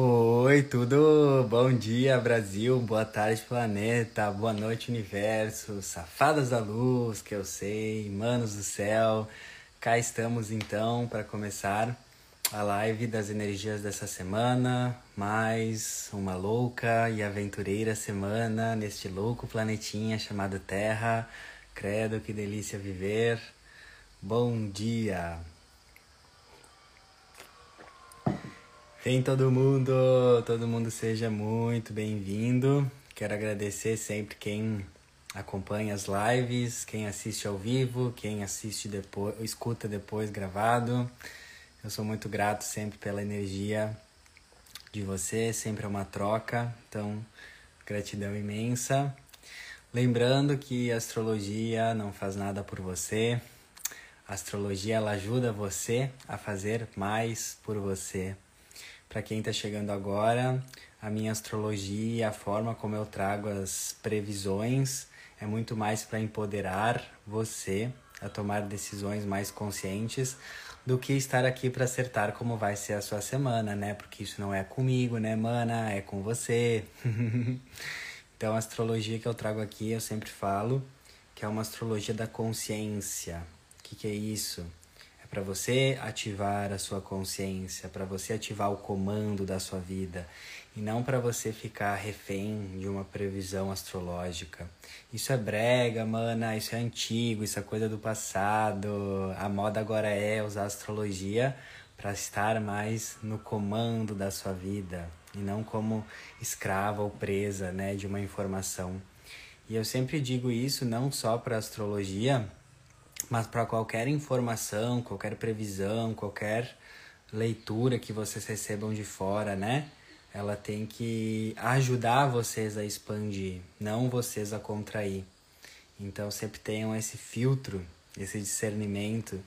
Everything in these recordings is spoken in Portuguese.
Oi, tudo? Bom dia, Brasil. Boa tarde, planeta. Boa noite, universo. Safadas da luz, que eu sei. Manos do céu. Cá estamos então para começar a live das energias dessa semana. Mais uma louca e aventureira semana neste louco planetinha chamado Terra. Credo, que delícia viver. Bom dia. Vem todo mundo, todo mundo seja muito bem-vindo. Quero agradecer sempre quem acompanha as lives, quem assiste ao vivo, quem assiste depois, escuta depois gravado. Eu sou muito grato sempre pela energia de você, sempre é uma troca, então gratidão imensa. Lembrando que a astrologia não faz nada por você. A astrologia ela ajuda você a fazer mais por você. Para quem está chegando agora, a minha astrologia, a forma como eu trago as previsões, é muito mais para empoderar você a tomar decisões mais conscientes do que estar aqui para acertar como vai ser a sua semana, né? Porque isso não é comigo, né, mana? É com você. então, a astrologia que eu trago aqui, eu sempre falo que é uma astrologia da consciência. O que, que é isso? Para você ativar a sua consciência, para você ativar o comando da sua vida e não para você ficar refém de uma previsão astrológica. Isso é brega, mana, isso é antigo, isso é coisa do passado. A moda agora é usar astrologia para estar mais no comando da sua vida e não como escrava ou presa, né, de uma informação. E eu sempre digo isso não só para astrologia, mas para qualquer informação, qualquer previsão, qualquer leitura que vocês recebam de fora, né? Ela tem que ajudar vocês a expandir, não vocês a contrair. Então sempre tenham esse filtro, esse discernimento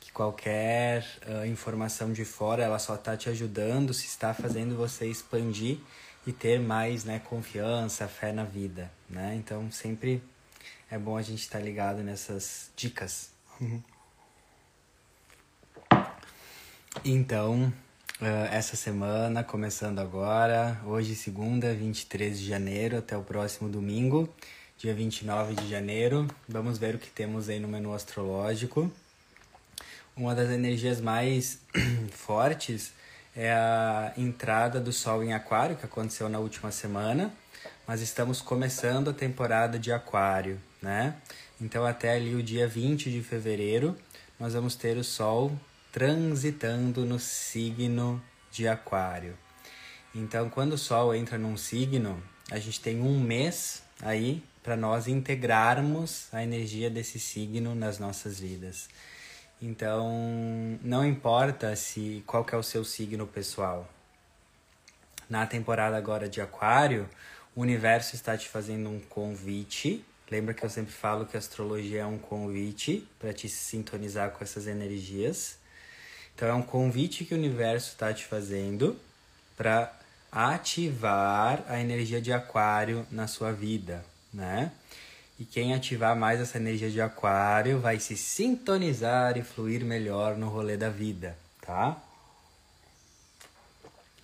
que qualquer uh, informação de fora ela só está te ajudando se está fazendo você expandir e ter mais né, confiança, fé na vida, né? Então sempre é bom a gente estar tá ligado nessas dicas. Então, uh, essa semana, começando agora, hoje, segunda, 23 de janeiro, até o próximo domingo, dia 29 de janeiro, vamos ver o que temos aí no menu astrológico. Uma das energias mais fortes é a entrada do Sol em Aquário, que aconteceu na última semana, mas estamos começando a temporada de Aquário né? Então, até ali o dia 20 de fevereiro, nós vamos ter o Sol transitando no signo de Aquário. Então, quando o Sol entra num signo, a gente tem um mês aí para nós integrarmos a energia desse signo nas nossas vidas. Então, não importa se qual é o seu signo pessoal. Na temporada agora de Aquário, o universo está te fazendo um convite Lembra que eu sempre falo que a astrologia é um convite para te sintonizar com essas energias. Então é um convite que o universo está te fazendo para ativar a energia de aquário na sua vida, né? E quem ativar mais essa energia de aquário vai se sintonizar e fluir melhor no rolê da vida, tá?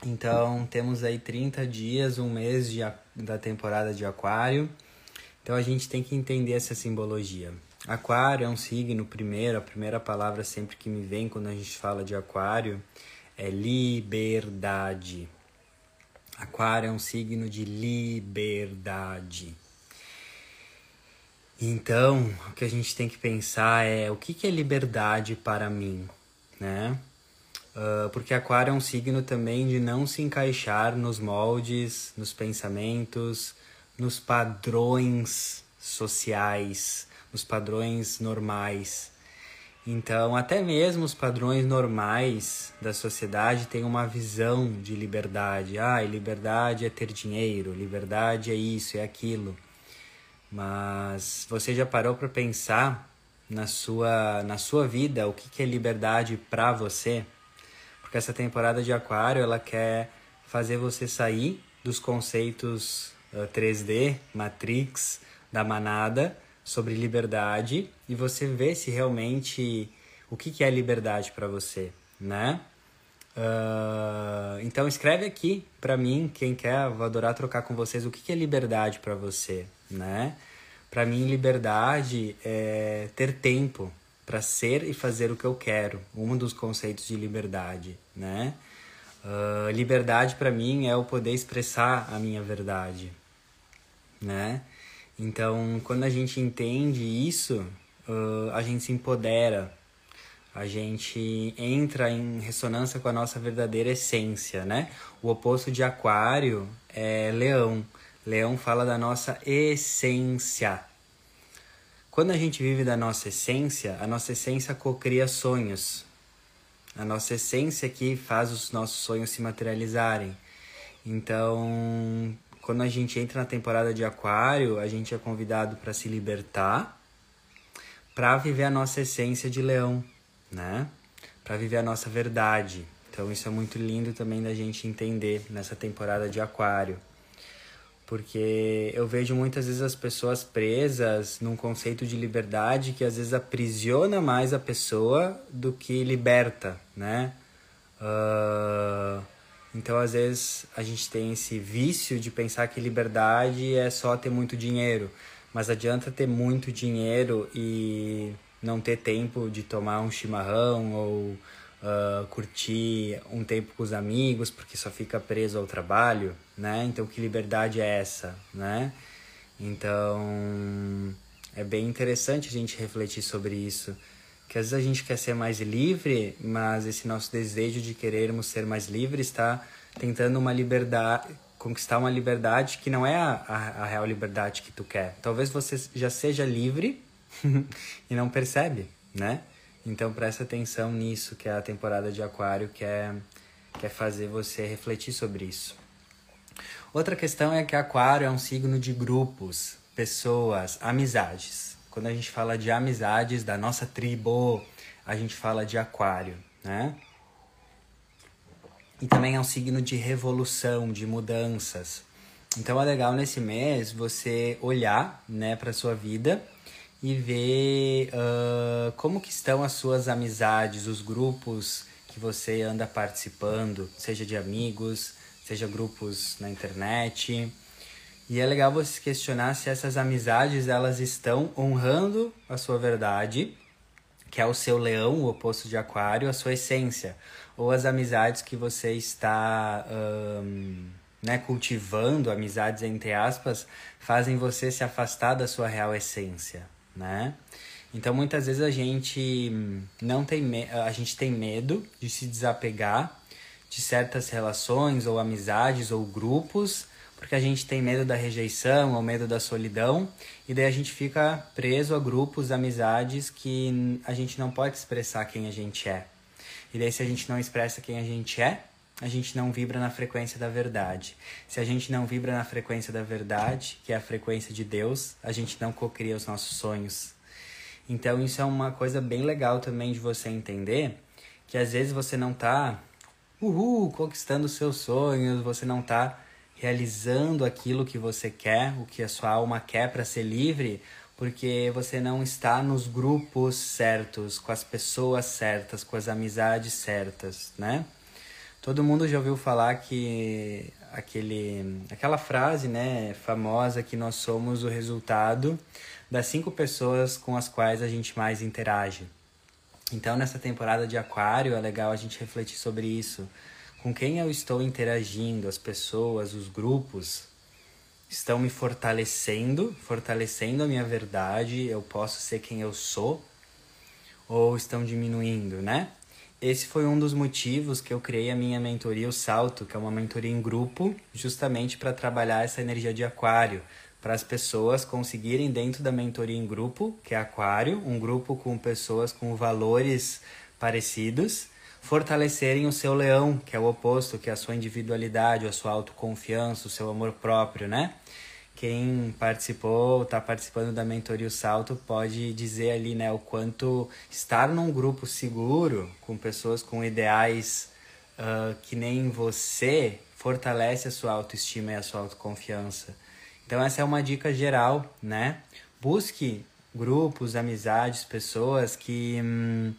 Então, temos aí 30 dias, um mês de, da temporada de aquário. Então a gente tem que entender essa simbologia. Aquário é um signo, primeiro, a primeira palavra sempre que me vem quando a gente fala de aquário é liberdade. Aquário é um signo de liberdade. Então, o que a gente tem que pensar é o que, que é liberdade para mim, né? Uh, porque Aquário é um signo também de não se encaixar nos moldes, nos pensamentos, nos padrões sociais, nos padrões normais. Então, até mesmo os padrões normais da sociedade têm uma visão de liberdade. Ah, liberdade é ter dinheiro, liberdade é isso, é aquilo. Mas você já parou para pensar na sua, na sua vida o que, que é liberdade para você? Porque essa temporada de Aquário ela quer fazer você sair dos conceitos 3D, Matrix, da manada, sobre liberdade e você vê se realmente o que, que é liberdade para você, né? Uh, então escreve aqui para mim, quem quer, vou adorar trocar com vocês o que, que é liberdade para você, né? Para mim, liberdade é ter tempo para ser e fazer o que eu quero. Um dos conceitos de liberdade, né? Uh, liberdade para mim é o poder expressar a minha verdade, né? Então, quando a gente entende isso, uh, a gente se empodera, a gente entra em ressonância com a nossa verdadeira essência, né? O oposto de aquário é leão. Leão fala da nossa essência. Quando a gente vive da nossa essência, a nossa essência cocria sonhos. A nossa essência que faz os nossos sonhos se materializarem. Então, quando a gente entra na temporada de aquário, a gente é convidado para se libertar, para viver a nossa essência de leão, né? Para viver a nossa verdade. Então, isso é muito lindo também da gente entender nessa temporada de aquário porque eu vejo muitas vezes as pessoas presas num conceito de liberdade que às vezes aprisiona mais a pessoa do que liberta, né? Uh, então, às vezes, a gente tem esse vício de pensar que liberdade é só ter muito dinheiro, mas adianta ter muito dinheiro e não ter tempo de tomar um chimarrão ou uh, curtir um tempo com os amigos, porque só fica preso ao trabalho, né? Então, que liberdade é essa, né? Então, é bem interessante a gente refletir sobre isso. Que às vezes a gente quer ser mais livre, mas esse nosso desejo de querermos ser mais livres está tentando uma liberdade, conquistar uma liberdade que não é a, a, a real liberdade que tu quer. Talvez você já seja livre e não percebe, né? Então presta atenção nisso, que é a temporada de aquário quer, quer fazer você refletir sobre isso. Outra questão é que aquário é um signo de grupos, pessoas, amizades. Quando a gente fala de amizades da nossa tribo, a gente fala de aquário, né? E também é um signo de revolução, de mudanças. Então é legal nesse mês você olhar, né, para sua vida e ver uh, como que estão as suas amizades, os grupos que você anda participando, seja de amigos, seja grupos na internet. E é legal você questionar se essas amizades elas estão honrando a sua verdade, que é o seu leão, o oposto de aquário, a sua essência, ou as amizades que você está né, cultivando, amizades entre aspas, fazem você se afastar da sua real essência né? Então muitas vezes a gente não tem a gente tem medo de se desapegar de certas relações ou amizades ou grupos, porque a gente tem medo da rejeição ou medo da solidão, e daí a gente fica preso a grupos, amizades que a gente não pode expressar quem a gente é. E daí se a gente não expressa quem a gente é, a gente não vibra na frequência da verdade. Se a gente não vibra na frequência da verdade, que é a frequência de Deus, a gente não cocria os nossos sonhos. Então isso é uma coisa bem legal também de você entender, que às vezes você não tá uhul, conquistando os seus sonhos, você não tá realizando aquilo que você quer, o que a sua alma quer para ser livre, porque você não está nos grupos certos, com as pessoas certas, com as amizades certas, né? Todo mundo já ouviu falar que aquele, aquela frase né, famosa que nós somos o resultado das cinco pessoas com as quais a gente mais interage. Então, nessa temporada de Aquário, é legal a gente refletir sobre isso. Com quem eu estou interagindo, as pessoas, os grupos, estão me fortalecendo, fortalecendo a minha verdade, eu posso ser quem eu sou, ou estão diminuindo, né? esse foi um dos motivos que eu criei a minha mentoria O Salto, que é uma mentoria em grupo, justamente para trabalhar essa energia de aquário, para as pessoas conseguirem dentro da mentoria em grupo, que é aquário, um grupo com pessoas com valores parecidos, fortalecerem o seu leão, que é o oposto, que é a sua individualidade, a sua autoconfiança, o seu amor próprio, né? quem participou, está participando da mentoria o Salto, pode dizer ali, né, o quanto estar num grupo seguro, com pessoas com ideais uh, que nem você, fortalece a sua autoestima e a sua autoconfiança. Então essa é uma dica geral, né? Busque grupos, amizades, pessoas que hum,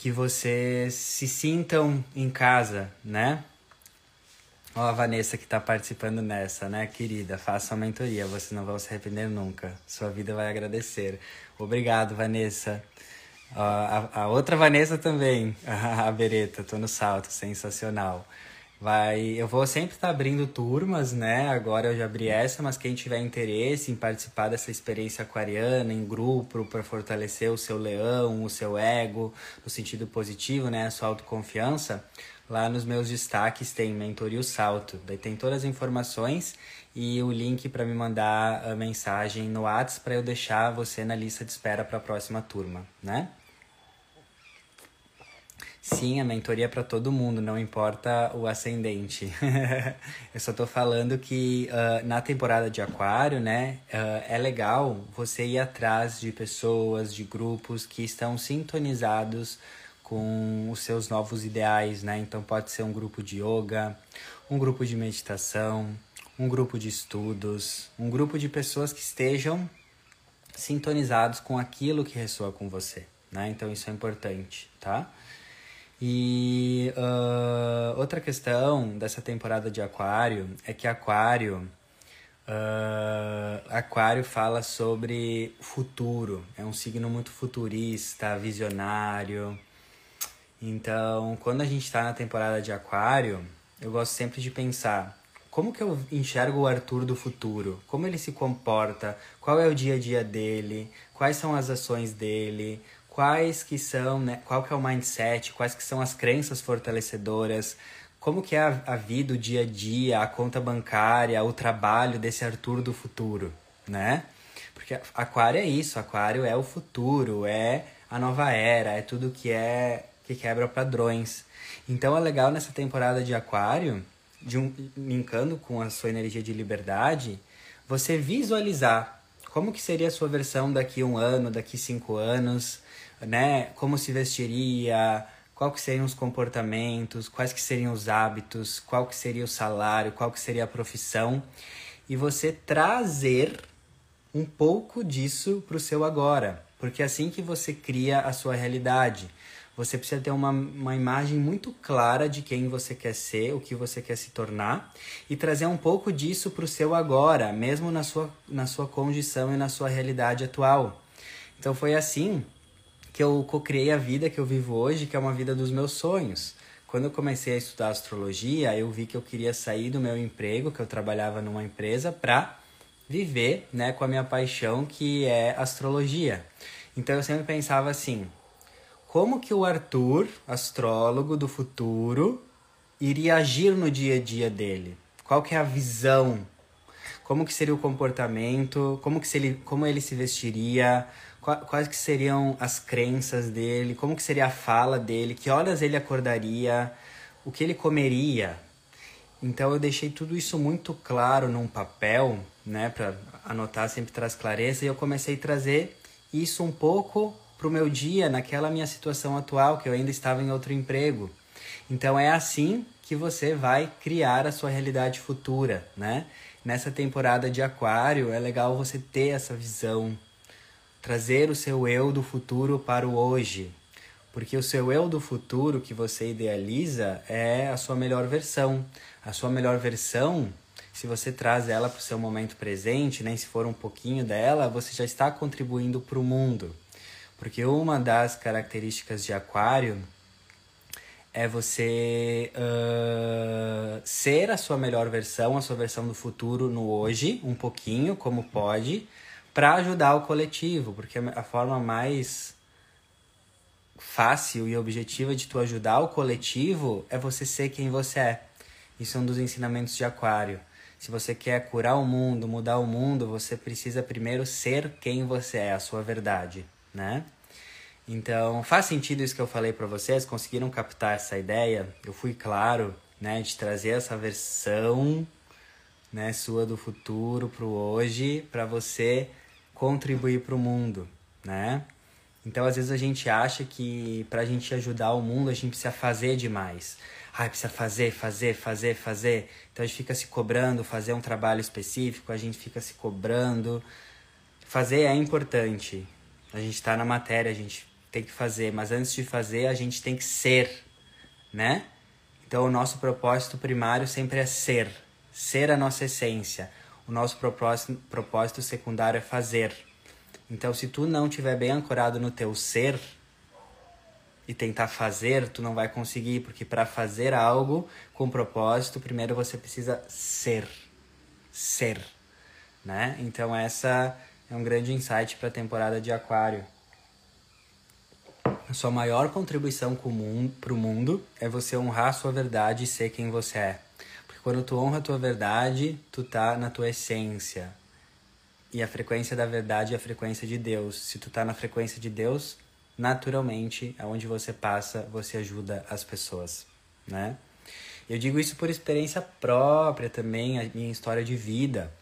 que vocês se sintam em casa, né? Ó, a Vanessa que está participando nessa, né, querida? Faça a mentoria, você não vai se arrepender nunca. Sua vida vai agradecer. Obrigado, Vanessa. a, a, outra Vanessa também, a Bereta, tô no salto, sensacional. Vai, eu vou sempre estar tá abrindo turmas, né? Agora eu já abri essa, mas quem tiver interesse em participar dessa experiência aquariana em grupo para fortalecer o seu leão, o seu ego, no sentido positivo, né? A sua autoconfiança, Lá nos meus destaques tem Mentoria o Salto. Daí tem todas as informações e o link para me mandar a mensagem no WhatsApp para eu deixar você na lista de espera para a próxima turma, né? Sim, a mentoria é para todo mundo, não importa o ascendente. eu só tô falando que uh, na temporada de Aquário, né, uh, é legal você ir atrás de pessoas, de grupos que estão sintonizados com os seus novos ideais, né? Então pode ser um grupo de yoga, um grupo de meditação, um grupo de estudos, um grupo de pessoas que estejam sintonizados com aquilo que ressoa com você, né? Então isso é importante, tá? E uh, outra questão dessa temporada de Aquário é que Aquário Uh, aquário fala sobre futuro, é um signo muito futurista, visionário, então, quando a gente está na temporada de Aquário, eu gosto sempre de pensar como que eu enxergo o Arthur do futuro, como ele se comporta, qual é o dia a dia dele, quais são as ações dele, quais que são, né, qual que é o mindset, quais que são as crenças fortalecedoras, como que é a, a vida, o dia a dia, a conta bancária, o trabalho desse Arthur do futuro, né? Porque Aquário é isso, Aquário é o futuro, é a nova era, é tudo que é que quebra padrões. Então é legal nessa temporada de Aquário, de um, linkando com a sua energia de liberdade, você visualizar como que seria a sua versão daqui um ano, daqui cinco anos, né? Como se vestiria, qual que seriam os comportamentos, quais que seriam os hábitos, qual que seria o salário, qual que seria a profissão, e você trazer um pouco disso para o seu agora, porque é assim que você cria a sua realidade. Você precisa ter uma, uma imagem muito clara de quem você quer ser, o que você quer se tornar e trazer um pouco disso para o seu agora, mesmo na sua, na sua condição e na sua realidade atual. Então foi assim que eu co-criei a vida que eu vivo hoje, que é uma vida dos meus sonhos. Quando eu comecei a estudar astrologia, eu vi que eu queria sair do meu emprego, que eu trabalhava numa empresa, para viver né, com a minha paixão, que é astrologia. Então eu sempre pensava assim: como que o Arthur, astrólogo do futuro, iria agir no dia a dia dele? Qual que é a visão? Como que seria o comportamento? Como que se ele, como ele se vestiria? Quais que seriam as crenças dele? Como que seria a fala dele? Que horas ele acordaria? O que ele comeria? Então eu deixei tudo isso muito claro num papel, né, para anotar sempre traz clareza e eu comecei a trazer isso um pouco para o meu dia naquela minha situação atual, que eu ainda estava em outro emprego. Então é assim que você vai criar a sua realidade futura, né? Nessa temporada de Aquário é legal você ter essa visão, trazer o seu eu do futuro para o hoje, porque o seu eu do futuro que você idealiza é a sua melhor versão. A sua melhor versão, se você traz ela para o seu momento presente, nem né? se for um pouquinho dela, você já está contribuindo para o mundo. Porque uma das características de Aquário é você uh, ser a sua melhor versão, a sua versão do futuro no hoje, um pouquinho, como pode, para ajudar o coletivo, porque a forma mais fácil e objetiva de tu ajudar o coletivo é você ser quem você é. Isso é um dos ensinamentos de Aquário. Se você quer curar o mundo, mudar o mundo, você precisa primeiro ser quem você é, a sua verdade né? Então, faz sentido isso que eu falei para vocês? Conseguiram captar essa ideia? Eu fui claro, né, de trazer essa versão, né, sua do futuro pro hoje, para você contribuir para o mundo, né? Então, às vezes a gente acha que para a gente ajudar o mundo, a gente precisa fazer demais. Ah, precisa fazer, fazer, fazer, fazer. Então a gente fica se cobrando, fazer um trabalho específico, a gente fica se cobrando. Fazer é importante, a gente está na matéria, a gente tem que fazer, mas antes de fazer, a gente tem que ser, né? Então, o nosso propósito primário sempre é ser, ser a nossa essência. O nosso propósito, propósito secundário é fazer. Então, se tu não estiver bem ancorado no teu ser e tentar fazer, tu não vai conseguir, porque para fazer algo com propósito, primeiro você precisa ser. Ser, né? Então, essa é um grande insight para a temporada de Aquário. A sua maior contribuição para o mundo é você honrar a sua verdade e ser quem você é. Quando tu honra a tua verdade, tu tá na tua essência. E a frequência da verdade é a frequência de Deus. Se tu tá na frequência de Deus, naturalmente, aonde você passa, você ajuda as pessoas, né? Eu digo isso por experiência própria também, a minha história de vida.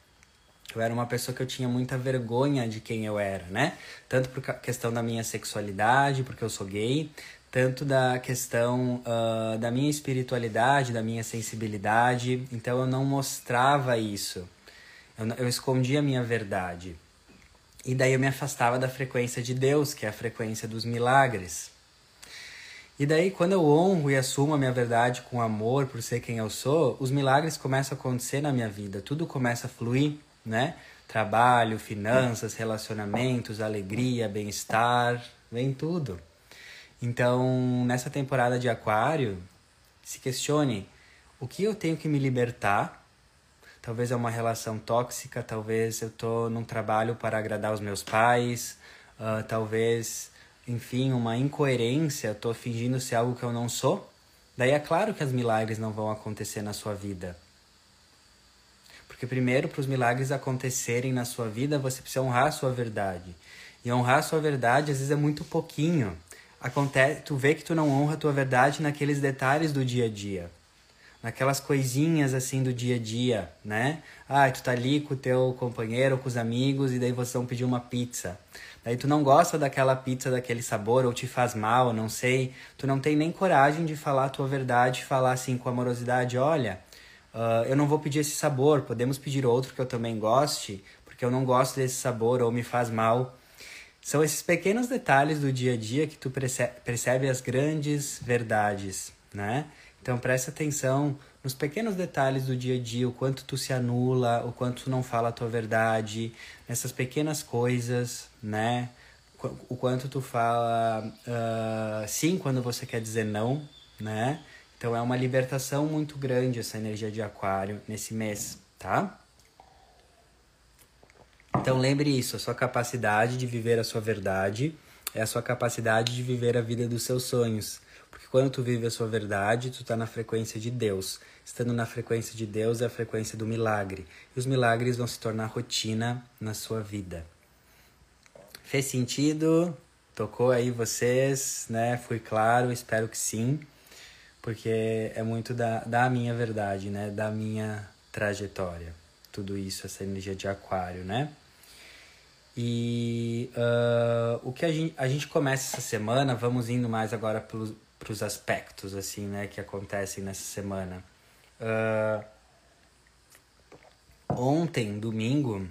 Eu era uma pessoa que eu tinha muita vergonha de quem eu era, né? Tanto por questão da minha sexualidade, porque eu sou gay, tanto da questão uh, da minha espiritualidade, da minha sensibilidade. Então eu não mostrava isso. Eu, eu escondia a minha verdade. E daí eu me afastava da frequência de Deus, que é a frequência dos milagres. E daí, quando eu honro e assumo a minha verdade com amor por ser quem eu sou, os milagres começam a acontecer na minha vida, tudo começa a fluir né? Trabalho, finanças, relacionamentos, alegria, bem-estar, vem tudo. Então, nessa temporada de Aquário, se questione o que eu tenho que me libertar. Talvez é uma relação tóxica, talvez eu tô num trabalho para agradar os meus pais, uh, talvez, enfim, uma incoerência, tô fingindo ser algo que eu não sou. Daí é claro que os milagres não vão acontecer na sua vida. Porque primeiro, para os milagres acontecerem na sua vida, você precisa honrar a sua verdade. E honrar a sua verdade, às vezes, é muito pouquinho. Acontece, tu vê que tu não honra a tua verdade naqueles detalhes do dia a dia. Naquelas coisinhas assim do dia a dia, né? Ah, tu tá ali com o teu companheiro, com os amigos, e daí vocês vão pedir uma pizza. Daí tu não gosta daquela pizza, daquele sabor, ou te faz mal, não sei. Tu não tem nem coragem de falar a tua verdade, falar assim com amorosidade, olha, Uh, eu não vou pedir esse sabor, podemos pedir outro que eu também goste, porque eu não gosto desse sabor ou me faz mal. São esses pequenos detalhes do dia a dia que tu percebe, percebe as grandes verdades, né? Então preste atenção nos pequenos detalhes do dia a dia, o quanto tu se anula, o quanto tu não fala a tua verdade, nessas pequenas coisas, né? O quanto tu fala uh, sim quando você quer dizer não, né? Então é uma libertação muito grande essa energia de aquário nesse mês, tá? Então lembre isso, a sua capacidade de viver a sua verdade é a sua capacidade de viver a vida dos seus sonhos. Porque quando tu vive a sua verdade, tu tá na frequência de Deus. Estando na frequência de Deus é a frequência do milagre. E os milagres vão se tornar rotina na sua vida. Fez sentido? Tocou aí vocês, né? Fui claro, espero que sim porque é muito da, da minha verdade, né? Da minha trajetória. Tudo isso, essa energia de aquário, né? E uh, o que a gente, a gente começa essa semana, vamos indo mais agora para os aspectos, assim, né? Que acontecem nessa semana. Uh, ontem, domingo,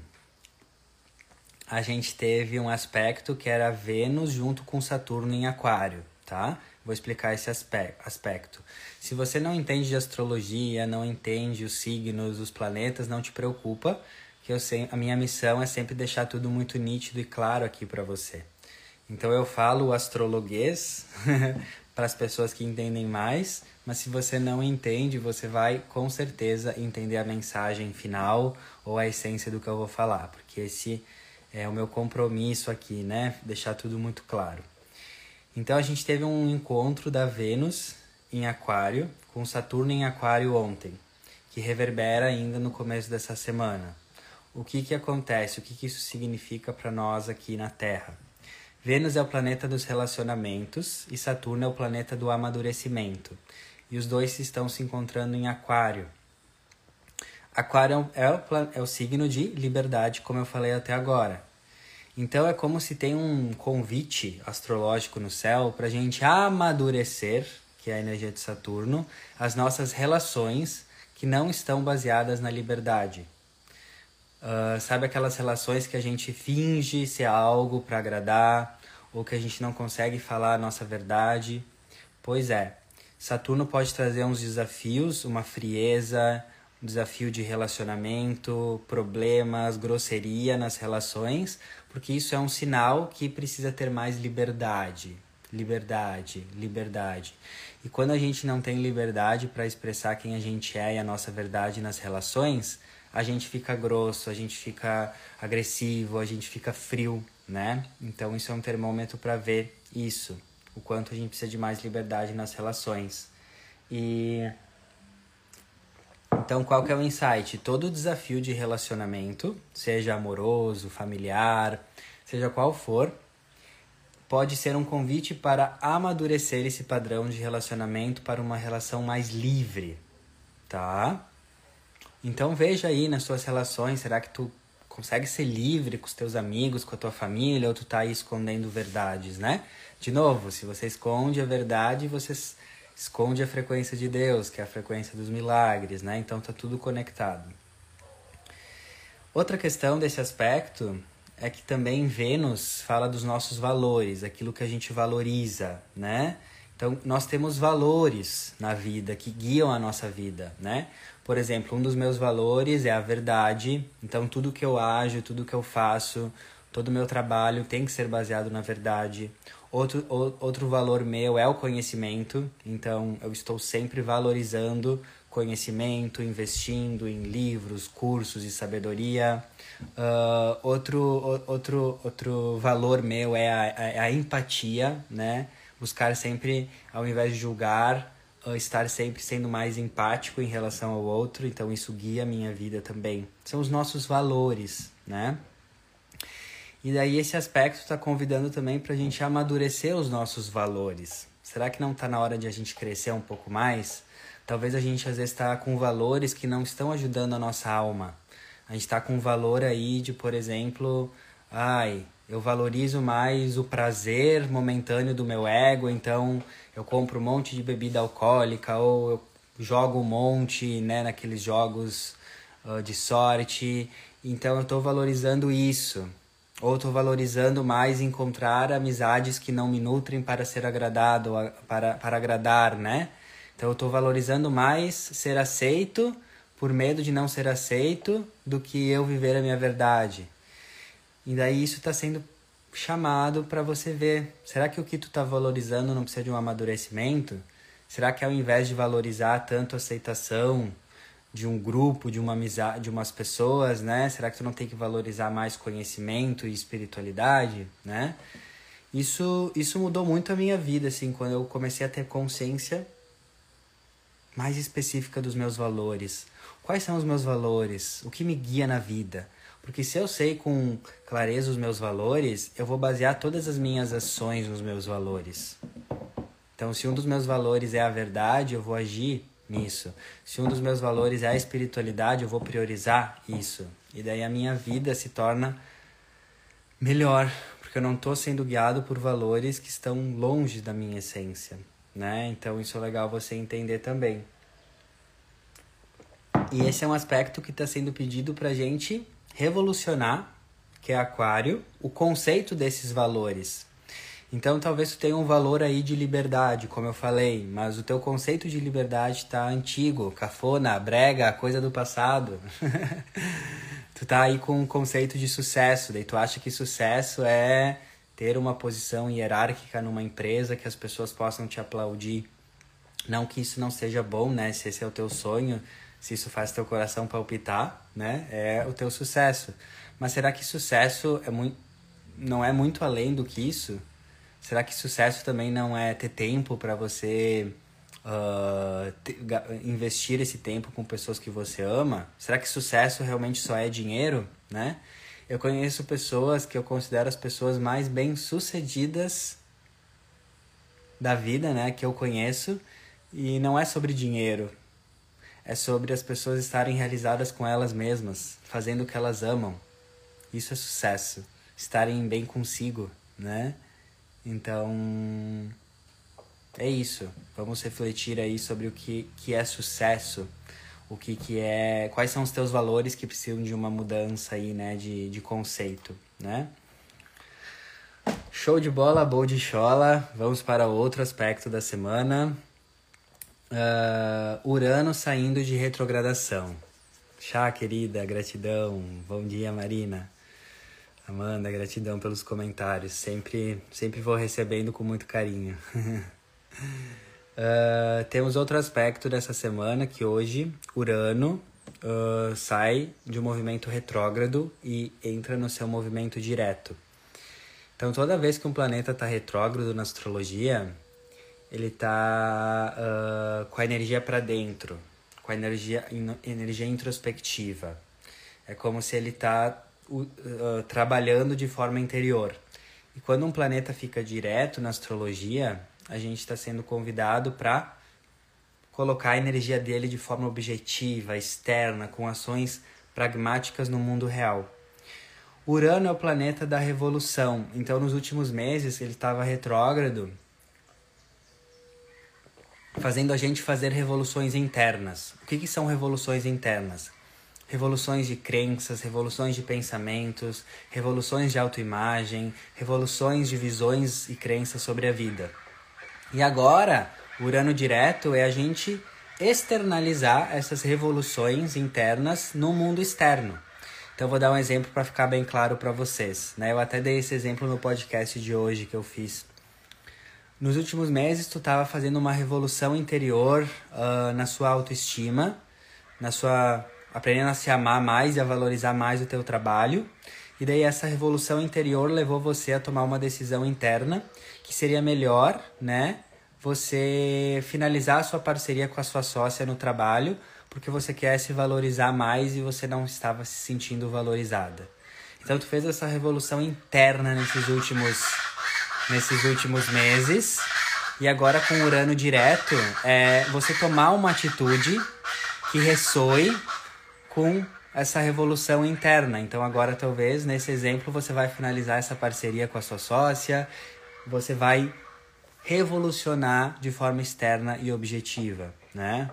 a gente teve um aspecto que era Vênus junto com Saturno em aquário, tá? Vou explicar esse aspecto. Se você não entende de astrologia, não entende os signos, os planetas, não te preocupa, que eu sei, a minha missão é sempre deixar tudo muito nítido e claro aqui para você. Então eu falo astrologuês para as pessoas que entendem mais, mas se você não entende, você vai com certeza entender a mensagem final ou a essência do que eu vou falar, porque esse é o meu compromisso aqui, né? Deixar tudo muito claro. Então a gente teve um encontro da Vênus em Aquário com Saturno em Aquário ontem, que reverbera ainda no começo dessa semana. O que que acontece? O que que isso significa para nós aqui na Terra? Vênus é o planeta dos relacionamentos e Saturno é o planeta do amadurecimento. E os dois estão se encontrando em Aquário. Aquário é o, é o signo de liberdade, como eu falei até agora. Então é como se tem um convite astrológico no céu para a gente amadurecer, que é a energia de Saturno, as nossas relações que não estão baseadas na liberdade. Uh, sabe aquelas relações que a gente finge ser algo para agradar, ou que a gente não consegue falar a nossa verdade. Pois é, Saturno pode trazer uns desafios, uma frieza, um desafio de relacionamento, problemas, grosseria nas relações, porque isso é um sinal que precisa ter mais liberdade. Liberdade, liberdade. E quando a gente não tem liberdade para expressar quem a gente é e a nossa verdade nas relações, a gente fica grosso, a gente fica agressivo, a gente fica frio, né? Então isso é um termômetro para ver isso, o quanto a gente precisa de mais liberdade nas relações. E então qual que é o insight? Todo desafio de relacionamento, seja amoroso, familiar, seja qual for, pode ser um convite para amadurecer esse padrão de relacionamento para uma relação mais livre, tá? Então veja aí nas suas relações, será que tu consegue ser livre com os teus amigos, com a tua família, ou tu tá aí escondendo verdades, né? De novo, se você esconde a verdade, você esconde a frequência de Deus, que é a frequência dos milagres, né? Então tá tudo conectado. Outra questão desse aspecto é que também Vênus fala dos nossos valores, aquilo que a gente valoriza, né? Então, nós temos valores na vida que guiam a nossa vida, né? Por exemplo, um dos meus valores é a verdade. Então, tudo que eu ajo, tudo que eu faço, todo o meu trabalho tem que ser baseado na verdade. Outro, outro valor meu é o conhecimento. Então, eu estou sempre valorizando conhecimento, investindo em livros, cursos e sabedoria. Uh, outro, outro, outro valor meu é a, a, a, empatia, né? Buscar sempre, ao invés de julgar, estar sempre sendo mais empático em relação ao outro. Então, isso guia a minha vida também. São os nossos valores, né? E daí esse aspecto está convidando também para a gente amadurecer os nossos valores. Será que não está na hora de a gente crescer um pouco mais? Talvez a gente às vezes está com valores que não estão ajudando a nossa alma. A gente está com um valor aí de, por exemplo, ai, eu valorizo mais o prazer momentâneo do meu ego, então eu compro um monte de bebida alcoólica ou eu jogo um monte, né, naqueles jogos uh, de sorte. Então eu estou valorizando isso. Ou estou valorizando mais encontrar amizades que não me nutrem para ser agradado, para, para agradar, né? Então eu estou valorizando mais ser aceito por medo de não ser aceito do que eu viver a minha verdade. E daí isso está sendo chamado para você ver. Será que o que tu está valorizando não precisa de um amadurecimento? Será que ao invés de valorizar tanto a aceitação, de um grupo, de uma amizade, de umas pessoas, né? Será que tu não tem que valorizar mais conhecimento e espiritualidade, né? Isso isso mudou muito a minha vida assim, quando eu comecei a ter consciência mais específica dos meus valores. Quais são os meus valores? O que me guia na vida? Porque se eu sei com clareza os meus valores, eu vou basear todas as minhas ações nos meus valores. Então, se um dos meus valores é a verdade, eu vou agir nisso. Se um dos meus valores é a espiritualidade, eu vou priorizar isso. E daí a minha vida se torna melhor, porque eu não estou sendo guiado por valores que estão longe da minha essência, né? Então isso é legal você entender também. E esse é um aspecto que está sendo pedido para gente revolucionar, que é Aquário, o conceito desses valores. Então talvez tu tenha um valor aí de liberdade, como eu falei, mas o teu conceito de liberdade está antigo, cafona, brega, coisa do passado. tu tá aí com um conceito de sucesso, daí tu acha que sucesso é ter uma posição hierárquica numa empresa que as pessoas possam te aplaudir. Não que isso não seja bom, né? Se esse é o teu sonho, se isso faz teu coração palpitar, né? É o teu sucesso. Mas será que sucesso é muito não é muito além do que isso? Será que sucesso também não é ter tempo para você uh, te, investir esse tempo com pessoas que você ama? Será que sucesso realmente só é dinheiro, né? Eu conheço pessoas que eu considero as pessoas mais bem-sucedidas da vida, né, que eu conheço, e não é sobre dinheiro. É sobre as pessoas estarem realizadas com elas mesmas, fazendo o que elas amam. Isso é sucesso. Estarem bem consigo, né? Então, é isso. Vamos refletir aí sobre o que, que é sucesso, o que, que é. Quais são os teus valores que precisam de uma mudança aí, né? De, de conceito, né? Show de bola, boa de chola. Vamos para outro aspecto da semana. Uh, Urano saindo de retrogradação. Chá, querida, gratidão. Bom dia, Marina. Amanda, gratidão pelos comentários. Sempre, sempre vou recebendo com muito carinho. uh, temos outro aspecto dessa semana que hoje Urano uh, sai de um movimento retrógrado e entra no seu movimento direto. Então, toda vez que um planeta está retrógrado na astrologia, ele está uh, com a energia para dentro, com a energia, in, energia introspectiva. É como se ele está uh, trabalhando de forma interior. E quando um planeta fica direto na astrologia, a gente está sendo convidado para colocar a energia dele de forma objetiva, externa, com ações pragmáticas no mundo real. Urano é o planeta da revolução, então nos últimos meses ele estava retrógrado fazendo a gente fazer revoluções internas. O que, que são revoluções internas? Revoluções de crenças, revoluções de pensamentos, revoluções de autoimagem, revoluções de visões e crenças sobre a vida. E agora, o Urano direto é a gente externalizar essas revoluções internas no mundo externo. Então, vou dar um exemplo para ficar bem claro para vocês. Né? Eu até dei esse exemplo no podcast de hoje que eu fiz nos últimos meses, tu estava fazendo uma revolução interior uh, na sua autoestima, na sua aprendendo a se amar mais e a valorizar mais o teu trabalho. E daí essa revolução interior levou você a tomar uma decisão interna que seria melhor, né? Você finalizar a sua parceria com a sua sócia no trabalho, porque você quer se valorizar mais e você não estava se sentindo valorizada. Então tu fez essa revolução interna nesses últimos nesses últimos meses. E agora com Urano direto, é você tomar uma atitude que ressoe com essa revolução interna. Então agora talvez nesse exemplo você vai finalizar essa parceria com a sua sócia, você vai revolucionar de forma externa e objetiva, né?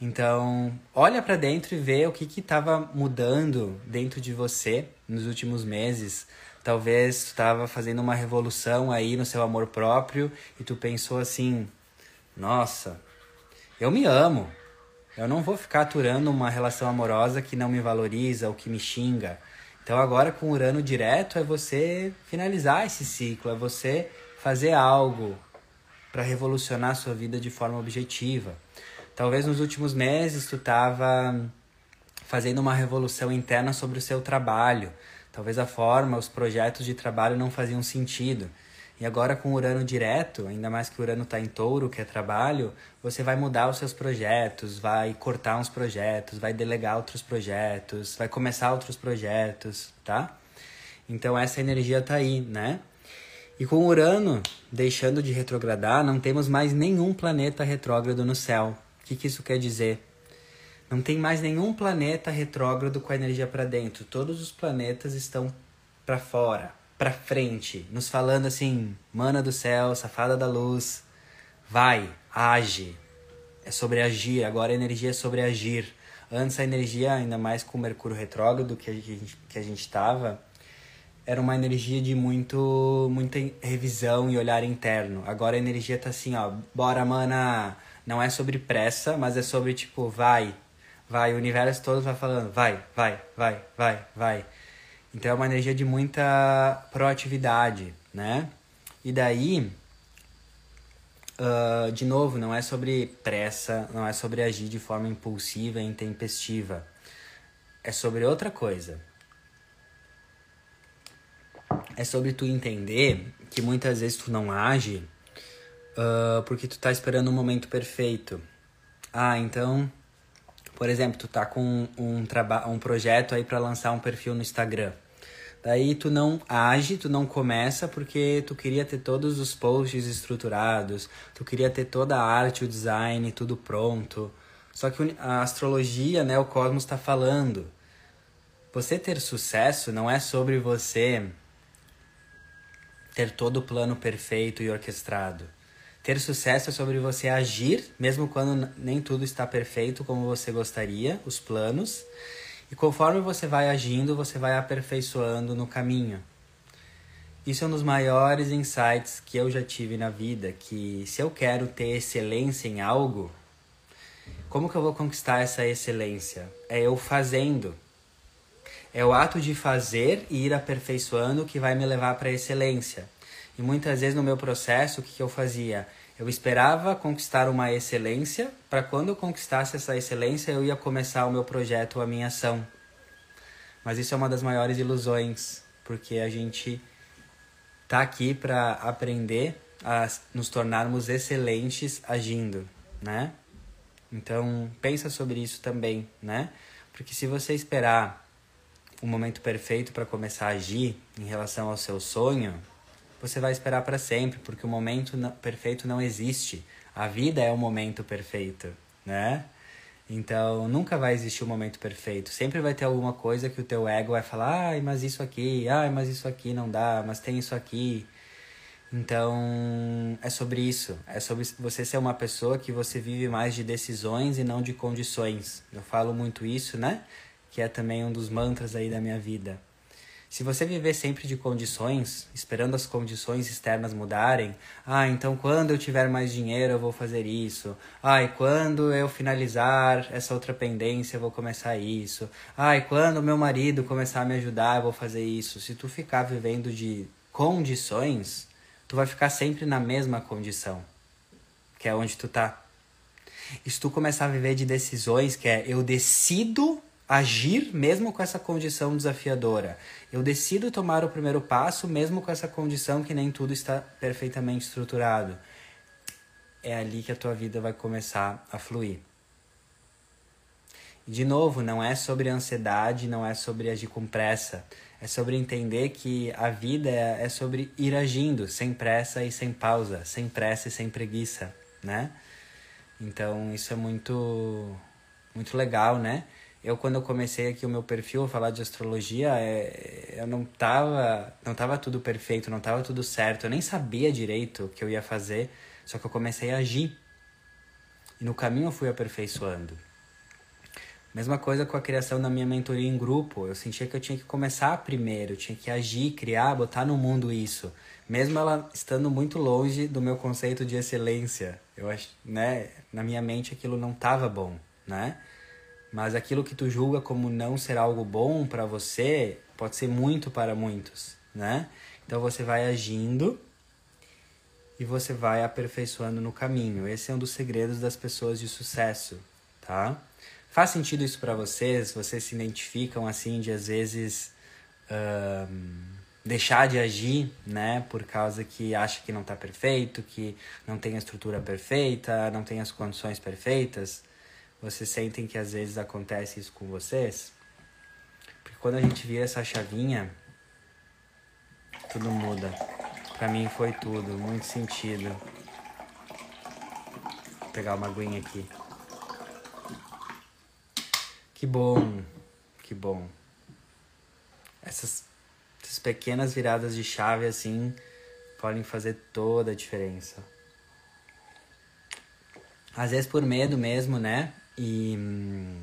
Então, olha para dentro e vê o que estava mudando dentro de você nos últimos meses Talvez tu estava fazendo uma revolução aí no seu amor próprio e tu pensou assim: nossa, eu me amo. Eu não vou ficar aturando uma relação amorosa que não me valoriza ou que me xinga. Então agora com Urano direto é você finalizar esse ciclo, é você fazer algo para revolucionar a sua vida de forma objetiva. Talvez nos últimos meses tu estava fazendo uma revolução interna sobre o seu trabalho. Talvez a forma, os projetos de trabalho não faziam sentido. E agora com Urano direto, ainda mais que o Urano está em touro, que é trabalho, você vai mudar os seus projetos, vai cortar uns projetos, vai delegar outros projetos, vai começar outros projetos, tá? Então essa energia tá aí, né? E com Urano deixando de retrogradar, não temos mais nenhum planeta retrógrado no céu. O que, que isso quer dizer? Não tem mais nenhum planeta retrógrado com a energia para dentro. Todos os planetas estão para fora, para frente, nos falando assim: mana do céu, safada da luz, vai, age. É sobre agir, agora a energia é sobre agir. Antes a energia, ainda mais com o Mercúrio retrógrado que a gente que a gente estava, era uma energia de muito muita revisão e olhar interno. Agora a energia tá assim, ó, bora mana, não é sobre pressa, mas é sobre tipo, vai, vai, o universo todo vai falando, vai, vai, vai, vai, vai. Então é uma energia de muita proatividade, né? E daí, uh, de novo, não é sobre pressa, não é sobre agir de forma impulsiva e intempestiva. É sobre outra coisa. É sobre tu entender que muitas vezes tu não age uh, porque tu tá esperando o um momento perfeito. Ah, então por exemplo, tu tá com um, trabalho, um projeto aí para lançar um perfil no Instagram. Daí tu não age, tu não começa porque tu queria ter todos os posts estruturados, tu queria ter toda a arte, o design, tudo pronto. Só que a astrologia, né, o cosmos está falando. Você ter sucesso não é sobre você ter todo o plano perfeito e orquestrado. Ter sucesso é sobre você agir, mesmo quando nem tudo está perfeito como você gostaria, os planos. E conforme você vai agindo, você vai aperfeiçoando no caminho. Isso é um dos maiores insights que eu já tive na vida, que se eu quero ter excelência em algo, como que eu vou conquistar essa excelência? É eu fazendo. É o ato de fazer e ir aperfeiçoando que vai me levar para a excelência. E muitas vezes no meu processo, o que, que eu fazia? Eu esperava conquistar uma excelência, para quando eu conquistasse essa excelência, eu ia começar o meu projeto, a minha ação. Mas isso é uma das maiores ilusões, porque a gente tá aqui para aprender a nos tornarmos excelentes agindo, né? Então, pensa sobre isso também, né? Porque se você esperar o momento perfeito para começar a agir em relação ao seu sonho, você vai esperar para sempre, porque o momento perfeito não existe. A vida é o momento perfeito, né? Então, nunca vai existir o um momento perfeito. Sempre vai ter alguma coisa que o teu ego vai falar: "Ai, mas isso aqui, ai, mas isso aqui não dá, mas tem isso aqui". Então, é sobre isso. É sobre você ser uma pessoa que você vive mais de decisões e não de condições. Eu falo muito isso, né? Que é também um dos mantras aí da minha vida. Se você viver sempre de condições, esperando as condições externas mudarem, ah, então quando eu tiver mais dinheiro eu vou fazer isso. Ah, quando eu finalizar essa outra pendência eu vou começar isso. Ah, quando meu marido começar a me ajudar eu vou fazer isso. Se tu ficar vivendo de condições, tu vai ficar sempre na mesma condição, que é onde tu tá. E se tu começar a viver de decisões, que é eu decido agir mesmo com essa condição desafiadora. Eu decido tomar o primeiro passo mesmo com essa condição que nem tudo está perfeitamente estruturado. É ali que a tua vida vai começar a fluir. De novo, não é sobre ansiedade, não é sobre agir com pressa. É sobre entender que a vida é, é sobre ir agindo, sem pressa e sem pausa, sem pressa e sem preguiça, né? Então, isso é muito muito legal, né? Eu quando eu comecei aqui o meu perfil a falar de astrologia, é, eu não tava, não tava tudo perfeito, não tava tudo certo, eu nem sabia direito o que eu ia fazer, só que eu comecei a agir. E no caminho eu fui aperfeiçoando. Mesma coisa com a criação da minha mentoria em grupo. Eu sentia que eu tinha que começar primeiro, tinha que agir, criar, botar no mundo isso. Mesmo ela estando muito longe do meu conceito de excelência. Eu acho, né, na minha mente aquilo não estava bom, né? Mas aquilo que tu julga como não ser algo bom para você pode ser muito para muitos, né? Então você vai agindo e você vai aperfeiçoando no caminho. Esse é um dos segredos das pessoas de sucesso, tá? Faz sentido isso para vocês? Vocês se identificam assim de às vezes um, deixar de agir, né? Por causa que acha que não está perfeito, que não tem a estrutura perfeita, não tem as condições perfeitas. Vocês sentem que às vezes acontece isso com vocês? Porque quando a gente vira essa chavinha, tudo muda. Pra mim foi tudo, muito sentido. Vou pegar uma aguinha aqui. Que bom, que bom. Essas, essas pequenas viradas de chave assim podem fazer toda a diferença. Às vezes por medo mesmo, né? E hum,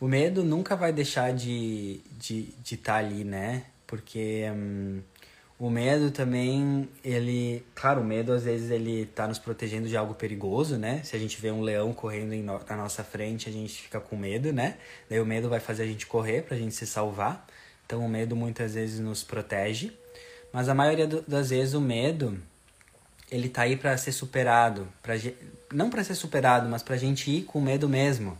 o medo nunca vai deixar de estar de, de tá ali, né? Porque hum, o medo também, ele... Claro, o medo às vezes ele tá nos protegendo de algo perigoso, né? Se a gente vê um leão correndo no, na nossa frente, a gente fica com medo, né? Daí o medo vai fazer a gente correr pra gente se salvar. Então o medo muitas vezes nos protege. Mas a maioria do, das vezes o medo, ele tá aí para ser superado, pra, não para ser superado, mas para a gente ir com medo mesmo.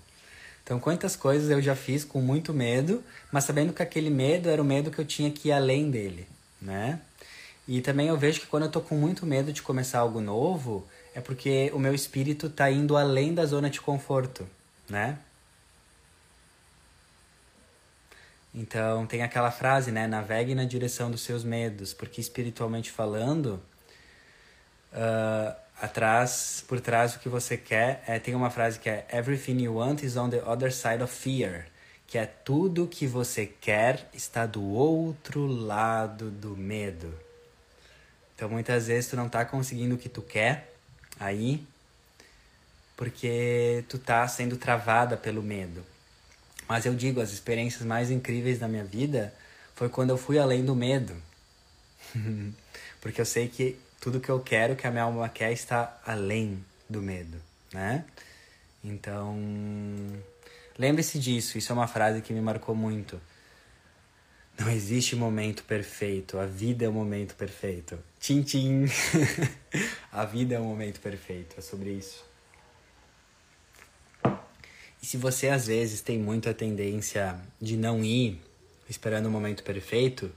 Então, quantas coisas eu já fiz com muito medo, mas sabendo que aquele medo era o medo que eu tinha que ir além dele, né? E também eu vejo que quando eu tô com muito medo de começar algo novo, é porque o meu espírito tá indo além da zona de conforto, né? Então, tem aquela frase, né? Navegue na direção dos seus medos, porque espiritualmente falando, uh, atrás, por trás do que você quer, é, tem uma frase que é Everything you want is on the other side of fear, que é tudo que você quer está do outro lado do medo. Então muitas vezes tu não tá conseguindo o que tu quer aí, porque tu tá sendo travada pelo medo. Mas eu digo, as experiências mais incríveis da minha vida foi quando eu fui além do medo. Porque eu sei que tudo que eu quero, que a minha alma quer, está além do medo, né? Então, lembre-se disso, isso é uma frase que me marcou muito. Não existe momento perfeito, a vida é o momento perfeito. Tchim, tchim. a vida é o momento perfeito, é sobre isso. E se você às vezes tem muita tendência de não ir esperando o momento perfeito,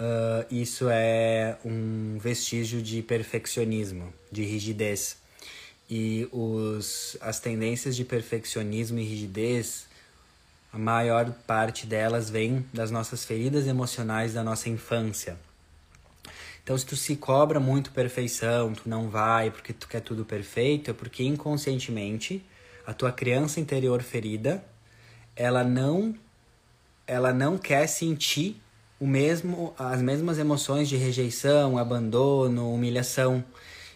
uh, isso é um vestígio de perfeccionismo, de rigidez. E os, as tendências de perfeccionismo e rigidez, a maior parte delas vem das nossas feridas emocionais da nossa infância. Então, se tu se cobra muito perfeição, tu não vai porque tu quer tudo perfeito, é porque inconscientemente a tua criança interior ferida, ela não ela não quer sentir o mesmo as mesmas emoções de rejeição, abandono, humilhação.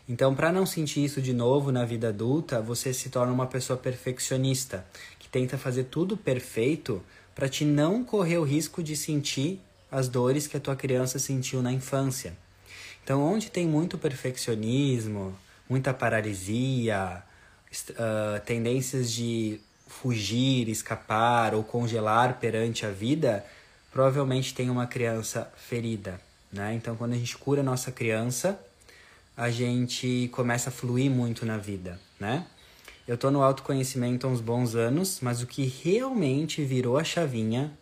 Então, para não sentir isso de novo na vida adulta, você se torna uma pessoa perfeccionista, que tenta fazer tudo perfeito para te não correr o risco de sentir as dores que a tua criança sentiu na infância. Então, onde tem muito perfeccionismo, muita paralisia, uh, tendências de fugir, escapar ou congelar perante a vida, provavelmente tem uma criança ferida, né? Então, quando a gente cura a nossa criança, a gente começa a fluir muito na vida, né? Eu tô no autoconhecimento há uns bons anos, mas o que realmente virou a chavinha,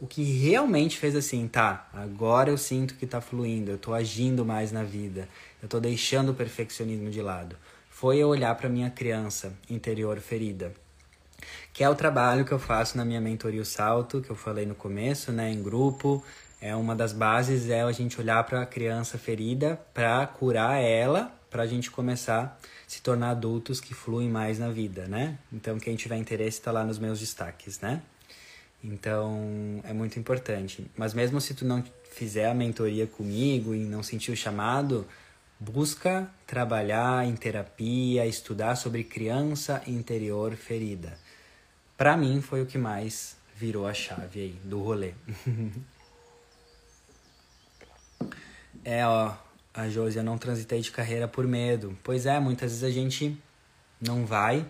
o que realmente fez assim, tá, agora eu sinto que tá fluindo, eu tô agindo mais na vida, eu tô deixando o perfeccionismo de lado foi eu olhar para minha criança interior ferida. Que é o trabalho que eu faço na minha mentoria O Salto, que eu falei no começo, né, em grupo. É uma das bases é a gente olhar para a criança ferida para curar ela, para a gente começar a se tornar adultos que fluem mais na vida, né? Então quem tiver interesse está lá nos meus destaques, né? Então é muito importante. Mas mesmo se tu não fizer a mentoria comigo e não sentir o chamado, busca trabalhar em terapia, estudar sobre criança interior ferida. Para mim foi o que mais virou a chave aí do rolê. é, ó, a Josi, eu não transitei de carreira por medo. Pois é, muitas vezes a gente não vai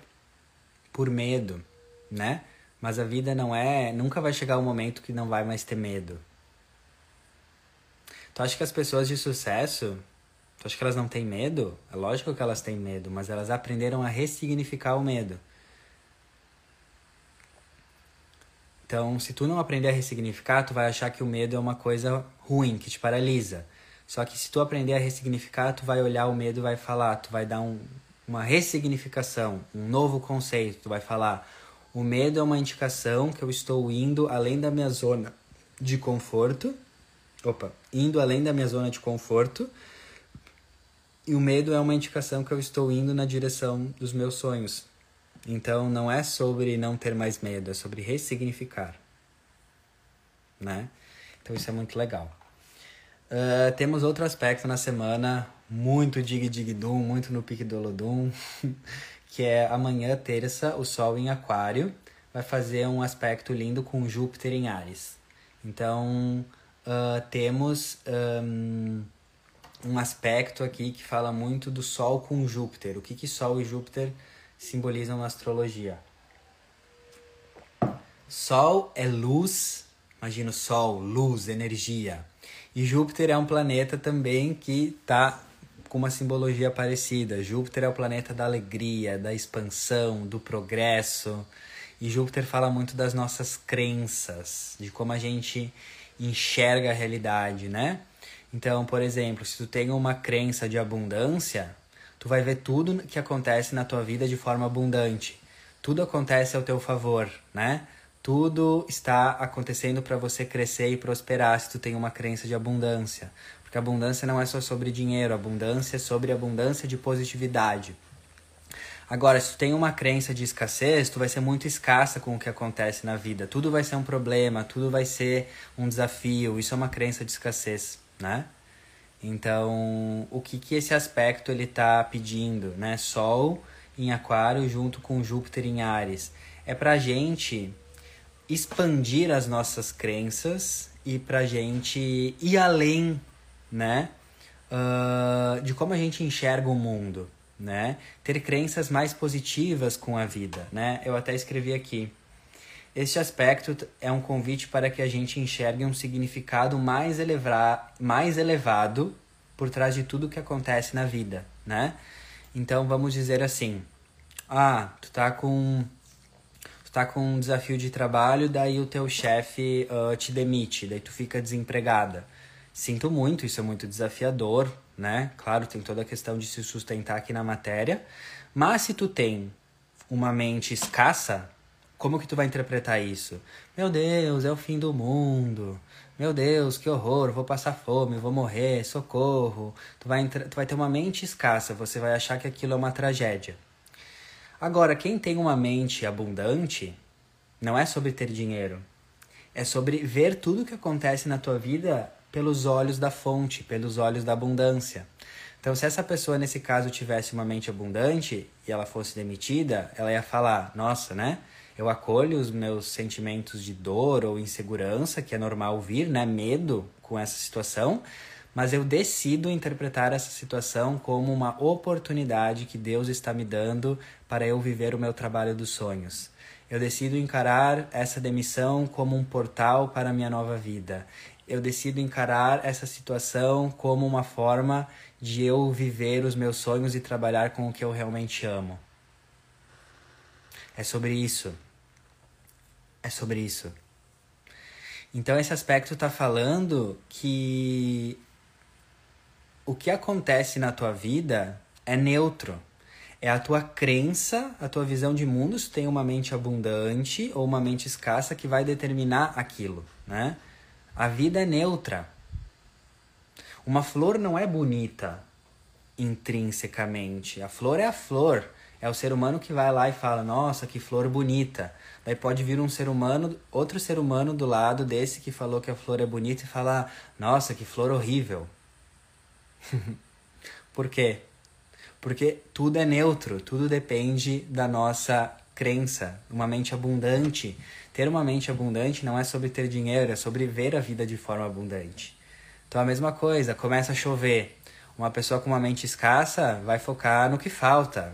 por medo, né? Mas a vida não é, nunca vai chegar o um momento que não vai mais ter medo. Tu acha que as pessoas de sucesso Tu acha que elas não têm medo? É lógico que elas têm medo, mas elas aprenderam a ressignificar o medo. Então, se tu não aprender a ressignificar, tu vai achar que o medo é uma coisa ruim, que te paralisa. Só que se tu aprender a ressignificar, tu vai olhar o medo vai falar, tu vai dar um, uma ressignificação, um novo conceito, tu vai falar, o medo é uma indicação que eu estou indo além da minha zona de conforto. Opa, indo além da minha zona de conforto e o medo é uma indicação que eu estou indo na direção dos meus sonhos. Então não é sobre não ter mais medo, é sobre ressignificar. Né? Então isso é muito legal. Uh, temos outro aspecto na semana, muito dig dig dum, muito no pique do Olodum, que é amanhã, terça, o Sol em Aquário vai fazer um aspecto lindo com Júpiter em Ares. Então uh, temos. Um, um aspecto aqui que fala muito do Sol com Júpiter. O que, que Sol e Júpiter simbolizam na astrologia? Sol é luz, imagina o Sol, luz, energia. E Júpiter é um planeta também que está com uma simbologia parecida. Júpiter é o planeta da alegria, da expansão, do progresso. E Júpiter fala muito das nossas crenças, de como a gente enxerga a realidade, né? Então, por exemplo, se tu tem uma crença de abundância, tu vai ver tudo que acontece na tua vida de forma abundante. Tudo acontece ao teu favor, né? Tudo está acontecendo para você crescer e prosperar se tu tem uma crença de abundância. Porque abundância não é só sobre dinheiro, abundância é sobre abundância de positividade. Agora, se tu tem uma crença de escassez, tu vai ser muito escassa com o que acontece na vida. Tudo vai ser um problema, tudo vai ser um desafio. Isso é uma crença de escassez né? Então, o que que esse aspecto ele tá pedindo, né? Sol em Aquário junto com Júpiter em Ares. É pra gente expandir as nossas crenças e pra gente ir além né? Uh, de como a gente enxerga o mundo, né? Ter crenças mais positivas com a vida, né? Eu até escrevi aqui. Este aspecto é um convite para que a gente enxergue um significado mais, eleva mais elevado por trás de tudo que acontece na vida, né? Então vamos dizer assim: ah, tu tá com tu tá com um desafio de trabalho, daí o teu chefe uh, te demite, daí tu fica desempregada. Sinto muito, isso é muito desafiador, né? Claro, tem toda a questão de se sustentar aqui na matéria, mas se tu tem uma mente escassa, como que tu vai interpretar isso? Meu Deus, é o fim do mundo. Meu Deus, que horror, vou passar fome, vou morrer, socorro. Tu vai, tu vai ter uma mente escassa, você vai achar que aquilo é uma tragédia. Agora, quem tem uma mente abundante, não é sobre ter dinheiro. É sobre ver tudo o que acontece na tua vida pelos olhos da fonte, pelos olhos da abundância. Então, se essa pessoa, nesse caso, tivesse uma mente abundante e ela fosse demitida, ela ia falar: Nossa, né? Eu acolho os meus sentimentos de dor ou insegurança, que é normal vir, né? Medo com essa situação, mas eu decido interpretar essa situação como uma oportunidade que Deus está me dando para eu viver o meu trabalho dos sonhos. Eu decido encarar essa demissão como um portal para a minha nova vida. Eu decido encarar essa situação como uma forma de eu viver os meus sonhos e trabalhar com o que eu realmente amo. É sobre isso é sobre isso. Então esse aspecto está falando que o que acontece na tua vida é neutro. É a tua crença, a tua visão de mundo, se tem uma mente abundante ou uma mente escassa que vai determinar aquilo, né? A vida é neutra. Uma flor não é bonita intrinsecamente. A flor é a flor. É o ser humano que vai lá e fala: "Nossa, que flor bonita". Daí pode vir um ser humano, outro ser humano do lado desse que falou que a flor é bonita e falar: Nossa, que flor horrível. Por quê? Porque tudo é neutro, tudo depende da nossa crença. Uma mente abundante. Ter uma mente abundante não é sobre ter dinheiro, é sobre ver a vida de forma abundante. Então a mesma coisa, começa a chover. Uma pessoa com uma mente escassa vai focar no que falta,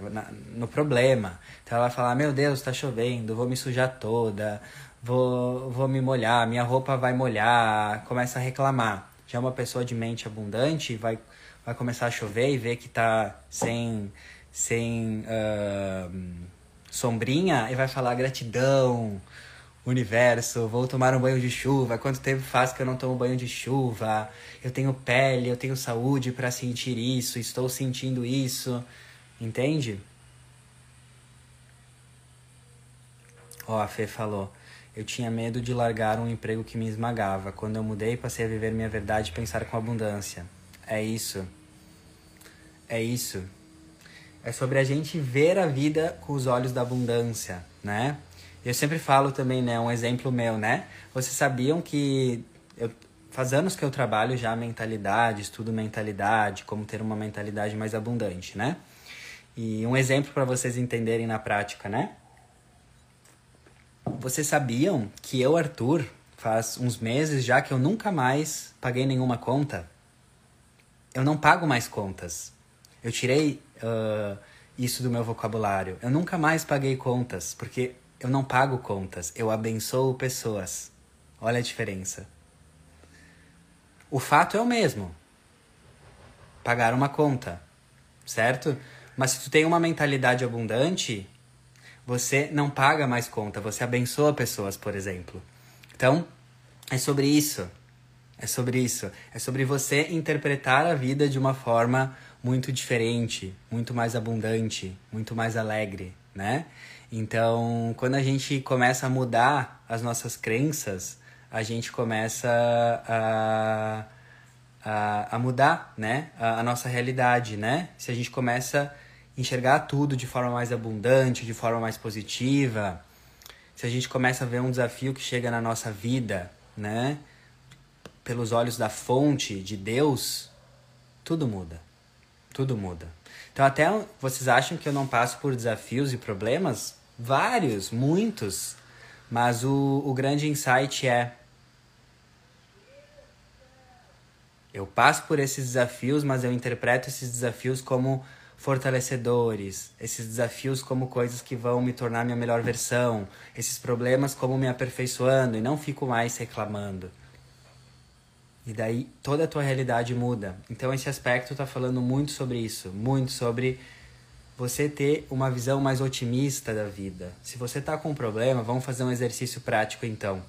no problema. Então ela vai falar: Meu Deus, está chovendo, vou me sujar toda, vou, vou me molhar, minha roupa vai molhar. Começa a reclamar. Já uma pessoa de mente abundante vai, vai começar a chover e ver que está sem, sem uh, sombrinha e vai falar gratidão universo, vou tomar um banho de chuva, quanto tempo faz que eu não tomo banho de chuva, eu tenho pele, eu tenho saúde para sentir isso, estou sentindo isso, entende? Ó, oh, a Fê falou, eu tinha medo de largar um emprego que me esmagava, quando eu mudei passei a viver minha verdade e pensar com abundância. É isso. É isso. É sobre a gente ver a vida com os olhos da abundância, né? Eu sempre falo também, né, um exemplo meu, né? Vocês sabiam que eu, faz anos que eu trabalho já mentalidade, estudo mentalidade, como ter uma mentalidade mais abundante, né? E um exemplo para vocês entenderem na prática, né? Vocês sabiam que eu, Arthur, faz uns meses já que eu nunca mais paguei nenhuma conta? Eu não pago mais contas. Eu tirei uh, isso do meu vocabulário. Eu nunca mais paguei contas, porque eu não pago contas, eu abençoo pessoas. Olha a diferença. O fato é o mesmo. Pagar uma conta, certo? Mas se tu tem uma mentalidade abundante, você não paga mais conta, você abençoa pessoas, por exemplo. Então, é sobre isso. É sobre isso. É sobre você interpretar a vida de uma forma muito diferente, muito mais abundante, muito mais alegre, né? Então, quando a gente começa a mudar as nossas crenças, a gente começa a, a, a mudar né? A, a, nossa realidade, né? Se a gente começa a enxergar tudo de forma mais abundante, de forma mais positiva, se a gente começa a ver um desafio que chega na nossa vida, né? Pelos olhos da fonte de Deus, tudo muda. Tudo muda. Então, até vocês acham que eu não passo por desafios e problemas? Vários, muitos. Mas o, o grande insight é: Eu passo por esses desafios, mas eu interpreto esses desafios como fortalecedores, esses desafios como coisas que vão me tornar minha melhor versão, esses problemas como me aperfeiçoando e não fico mais reclamando. E daí toda a tua realidade muda. Então esse aspecto está falando muito sobre isso, muito sobre você ter uma visão mais otimista da vida. Se você está com um problema, vamos fazer um exercício prático então.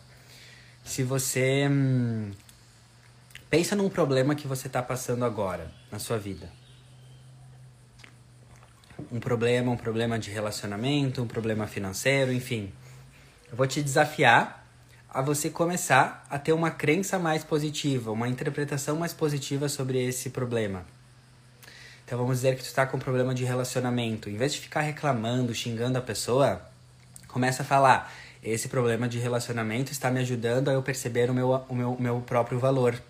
Se você hum, pensa num problema que você está passando agora na sua vida um problema, um problema de relacionamento, um problema financeiro, enfim. Eu vou te desafiar a você começar a ter uma crença mais positiva, uma interpretação mais positiva sobre esse problema. Então vamos dizer que tu está com um problema de relacionamento. Em vez de ficar reclamando, xingando a pessoa, começa a falar: esse problema de relacionamento está me ajudando a eu perceber o meu, o meu, o meu próprio valor.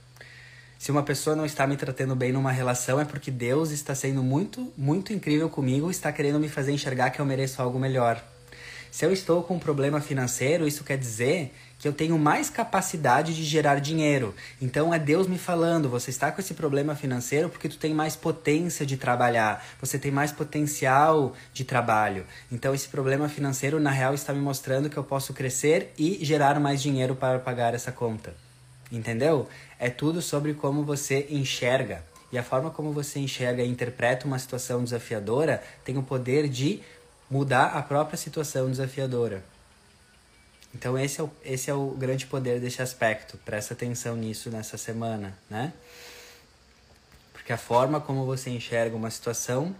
Se uma pessoa não está me tratando bem numa relação, é porque Deus está sendo muito, muito incrível comigo, está querendo me fazer enxergar que eu mereço algo melhor. Se eu estou com um problema financeiro, isso quer dizer que eu tenho mais capacidade de gerar dinheiro. Então é Deus me falando, você está com esse problema financeiro porque tu tem mais potência de trabalhar, você tem mais potencial de trabalho. Então esse problema financeiro na real está me mostrando que eu posso crescer e gerar mais dinheiro para pagar essa conta. Entendeu? É tudo sobre como você enxerga. E a forma como você enxerga e interpreta uma situação desafiadora tem o poder de mudar a própria situação desafiadora. Então esse é o, esse é o grande poder desse aspecto. Presta atenção nisso nessa semana, né? Porque a forma como você enxerga uma situação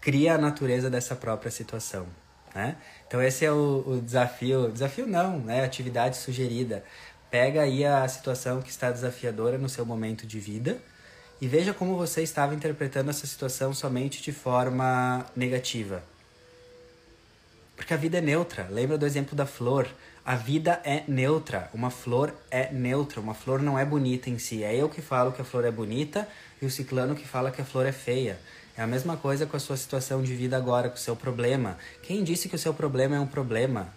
cria a natureza dessa própria situação, né? Então esse é o, o desafio, desafio não, né? Atividade sugerida. Pega aí a situação que está desafiadora no seu momento de vida e veja como você estava interpretando essa situação somente de forma negativa. Porque a vida é neutra. Lembra do exemplo da flor? A vida é neutra. Uma flor é neutra. Uma flor não é bonita em si. É eu que falo que a flor é bonita e o ciclano que fala que a flor é feia. É a mesma coisa com a sua situação de vida agora, com o seu problema. Quem disse que o seu problema é um problema?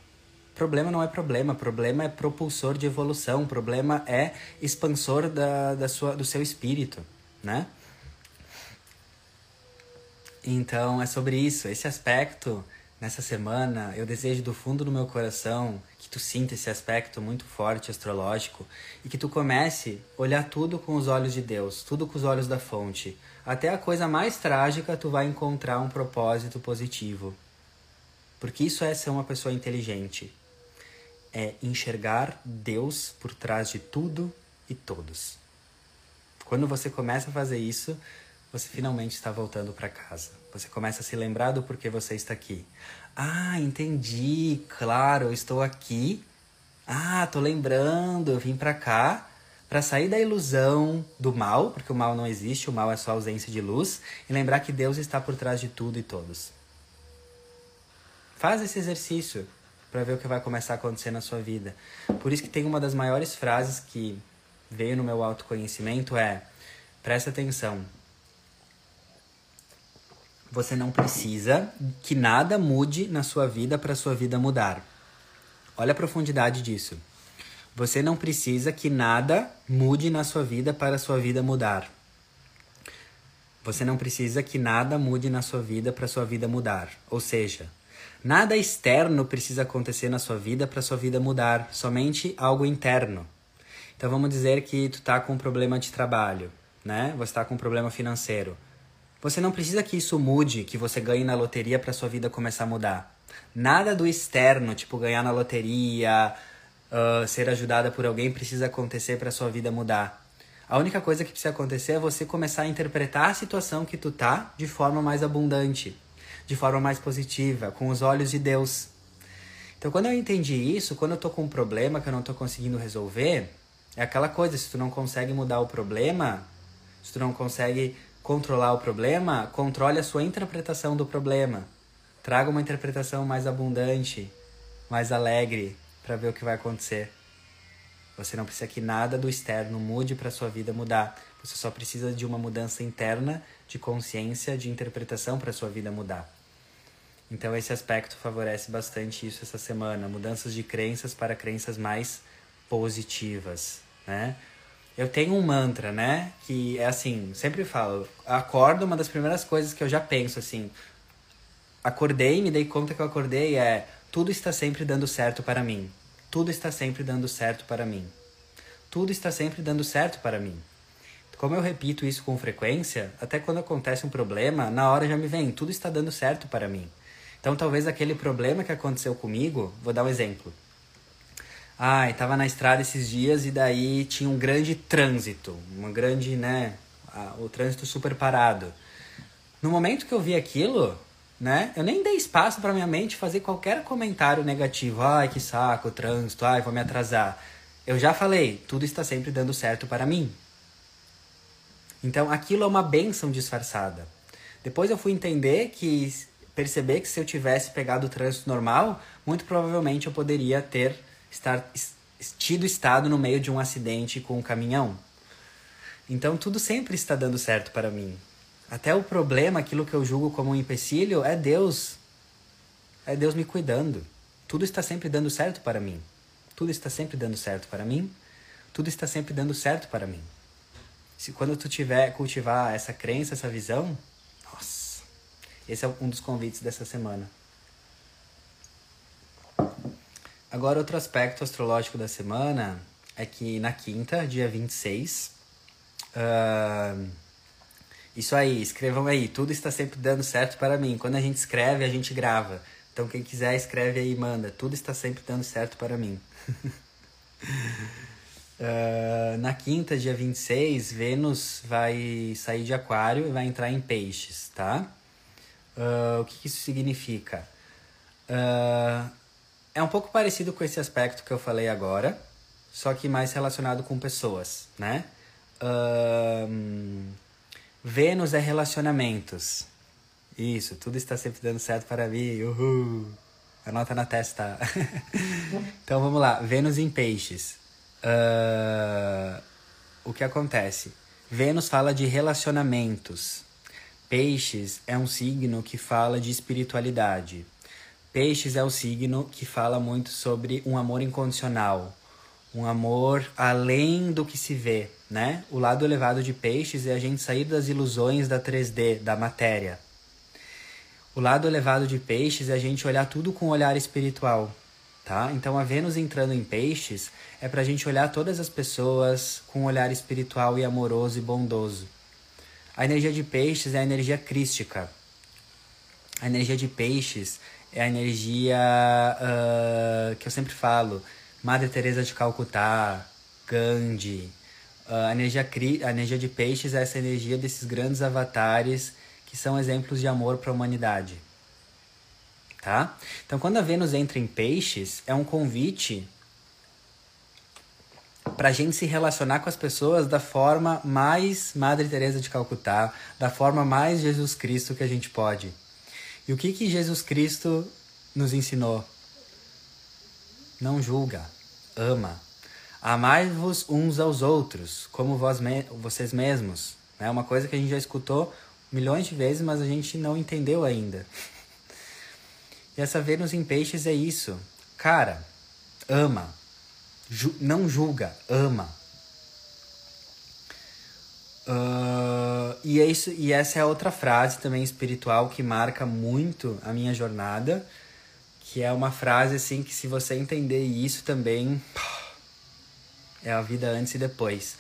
Problema não é problema, problema é propulsor de evolução, problema é expansor da, da sua, do seu espírito, né? Então é sobre isso, esse aspecto nessa semana, eu desejo do fundo do meu coração que tu sinta esse aspecto muito forte astrológico e que tu comece a olhar tudo com os olhos de Deus, tudo com os olhos da fonte. Até a coisa mais trágica tu vai encontrar um propósito positivo. Porque isso é ser uma pessoa inteligente é enxergar Deus por trás de tudo e todos. Quando você começa a fazer isso, você finalmente está voltando para casa. Você começa a se lembrar do porquê você está aqui. Ah, entendi, claro, eu estou aqui. Ah, tô lembrando, eu vim para cá para sair da ilusão do mal, porque o mal não existe, o mal é só ausência de luz, e lembrar que Deus está por trás de tudo e todos. Faz esse exercício para ver o que vai começar a acontecer na sua vida. Por isso que tem uma das maiores frases que veio no meu autoconhecimento é: presta atenção. Você não precisa que nada mude na sua vida para sua vida mudar. Olha a profundidade disso. Você não precisa que nada mude na sua vida para sua vida mudar. Você não precisa que nada mude na sua vida para sua vida mudar. Ou seja, Nada externo precisa acontecer na sua vida para sua vida mudar, somente algo interno. Então vamos dizer que tu tá com um problema de trabalho, né? Você está com um problema financeiro. Você não precisa que isso mude, que você ganhe na loteria para sua vida começar a mudar. Nada do externo, tipo ganhar na loteria, uh, ser ajudada por alguém, precisa acontecer para sua vida mudar. A única coisa que precisa acontecer é você começar a interpretar a situação que tu tá de forma mais abundante de forma mais positiva, com os olhos de Deus. Então, quando eu entendi isso, quando eu tô com um problema que eu não tô conseguindo resolver, é aquela coisa, se tu não consegue mudar o problema, se tu não consegue controlar o problema, controle a sua interpretação do problema. Traga uma interpretação mais abundante, mais alegre, para ver o que vai acontecer. Você não precisa que nada do externo mude para sua vida mudar. Você só precisa de uma mudança interna de consciência, de interpretação para sua vida mudar. Então esse aspecto favorece bastante isso essa semana, mudanças de crenças para crenças mais positivas, né? Eu tenho um mantra, né? Que é assim, sempre falo, acordo, uma das primeiras coisas que eu já penso assim, acordei, me dei conta que eu acordei é tudo está sempre dando certo para mim. Tudo está sempre dando certo para mim. Tudo está sempre dando certo para mim. Como eu repito isso com frequência, até quando acontece um problema, na hora já me vem, tudo está dando certo para mim. Então talvez aquele problema que aconteceu comigo, vou dar um exemplo. Ai, tava na estrada esses dias e daí tinha um grande trânsito, uma grande, né, o trânsito super parado. No momento que eu vi aquilo, né, eu nem dei espaço para minha mente fazer qualquer comentário negativo. Ai, que saco, trânsito, ai, vou me atrasar. Eu já falei, tudo está sempre dando certo para mim. Então aquilo é uma benção disfarçada. Depois eu fui entender que perceber que se eu tivesse pegado o trânsito normal, muito provavelmente eu poderia ter estar, tido estado no meio de um acidente com um caminhão. Então tudo sempre está dando certo para mim. Até o problema, aquilo que eu julgo como um empecilho, é Deus. É Deus me cuidando. Tudo está sempre dando certo para mim. Tudo está sempre dando certo para mim. Tudo está sempre dando certo para mim. Se quando tu tiver cultivar essa crença, essa visão, nossa. Esse é um dos convites dessa semana. Agora, outro aspecto astrológico da semana é que na quinta, dia 26, uh, isso aí, escrevam aí, tudo está sempre dando certo para mim. Quando a gente escreve, a gente grava. Então, quem quiser, escreve aí e manda. Tudo está sempre dando certo para mim. uh, na quinta, dia 26, Vênus vai sair de Aquário e vai entrar em Peixes, tá? Uh, o que, que, isso significa? Uh, é um pouco parecido com esse aspecto que eu falei agora, só que mais relacionado com pessoas, né? Um, Vênus é relacionamentos. Isso, tudo está sempre dando certo para mim. Uhul. Anota na testa. então vamos lá. Vênus em peixes. Uh, o que acontece? Vênus fala de relacionamentos. Peixes é um signo que fala de espiritualidade. Peixes é o signo que fala muito sobre um amor incondicional, um amor além do que se vê, né? O lado elevado de Peixes é a gente sair das ilusões da 3D, da matéria. O lado elevado de Peixes é a gente olhar tudo com um olhar espiritual, tá? Então a Vênus entrando em Peixes é para a gente olhar todas as pessoas com um olhar espiritual e amoroso e bondoso. A energia de Peixes é a energia crística. A energia de Peixes é a energia uh, que eu sempre falo. Madre Teresa de Calcutá, Gandhi. Uh, a, energia, a energia de peixes é essa energia desses grandes avatares que são exemplos de amor para a humanidade. Tá? Então, quando a Vênus entra em peixes, é um convite para a gente se relacionar com as pessoas da forma mais Madre Teresa de Calcutá, da forma mais Jesus Cristo que a gente pode. E o que, que Jesus Cristo nos ensinou? Não julga, ama. Amai-vos uns aos outros, como vós me vocês mesmos. É uma coisa que a gente já escutou milhões de vezes, mas a gente não entendeu ainda. E essa Vênus em Peixes é isso. Cara, ama. Ju não julga, ama. Uh, e, é isso, e essa é outra frase também espiritual que marca muito a minha jornada, que é uma frase assim que se você entender isso também é a vida antes e depois,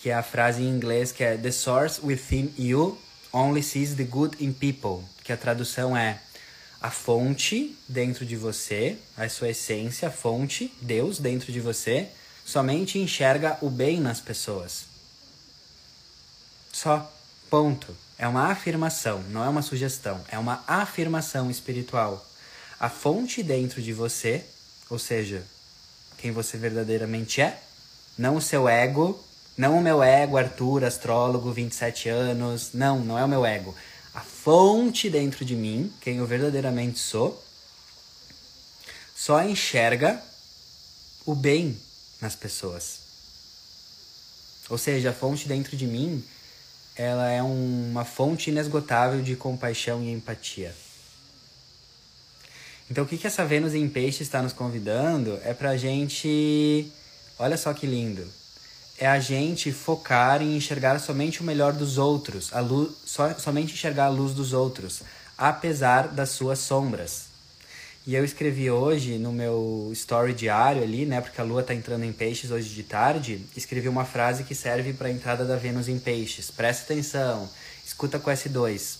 que é a frase em inglês que é The source within you only sees the good in people, que a tradução é a fonte dentro de você, a sua essência, a fonte, Deus dentro de você, somente enxerga o bem nas pessoas. Só. Ponto. É uma afirmação, não é uma sugestão. É uma afirmação espiritual. A fonte dentro de você, ou seja, quem você verdadeiramente é, não o seu ego, não o meu ego, Arthur, astrólogo, 27 anos. Não, não é o meu ego. A fonte dentro de mim, quem eu verdadeiramente sou, só enxerga o bem nas pessoas. Ou seja, a fonte dentro de mim ela é uma fonte inesgotável de compaixão e empatia. Então, o que, que essa Vênus em Peixe está nos convidando é para a gente. Olha só que lindo! é a gente focar em enxergar somente o melhor dos outros, a luz, so, somente enxergar a luz dos outros, apesar das suas sombras. E eu escrevi hoje no meu story diário ali, né, porque a lua está entrando em peixes hoje de tarde, escrevi uma frase que serve para a entrada da Vênus em peixes. Presta atenção, escuta com S2.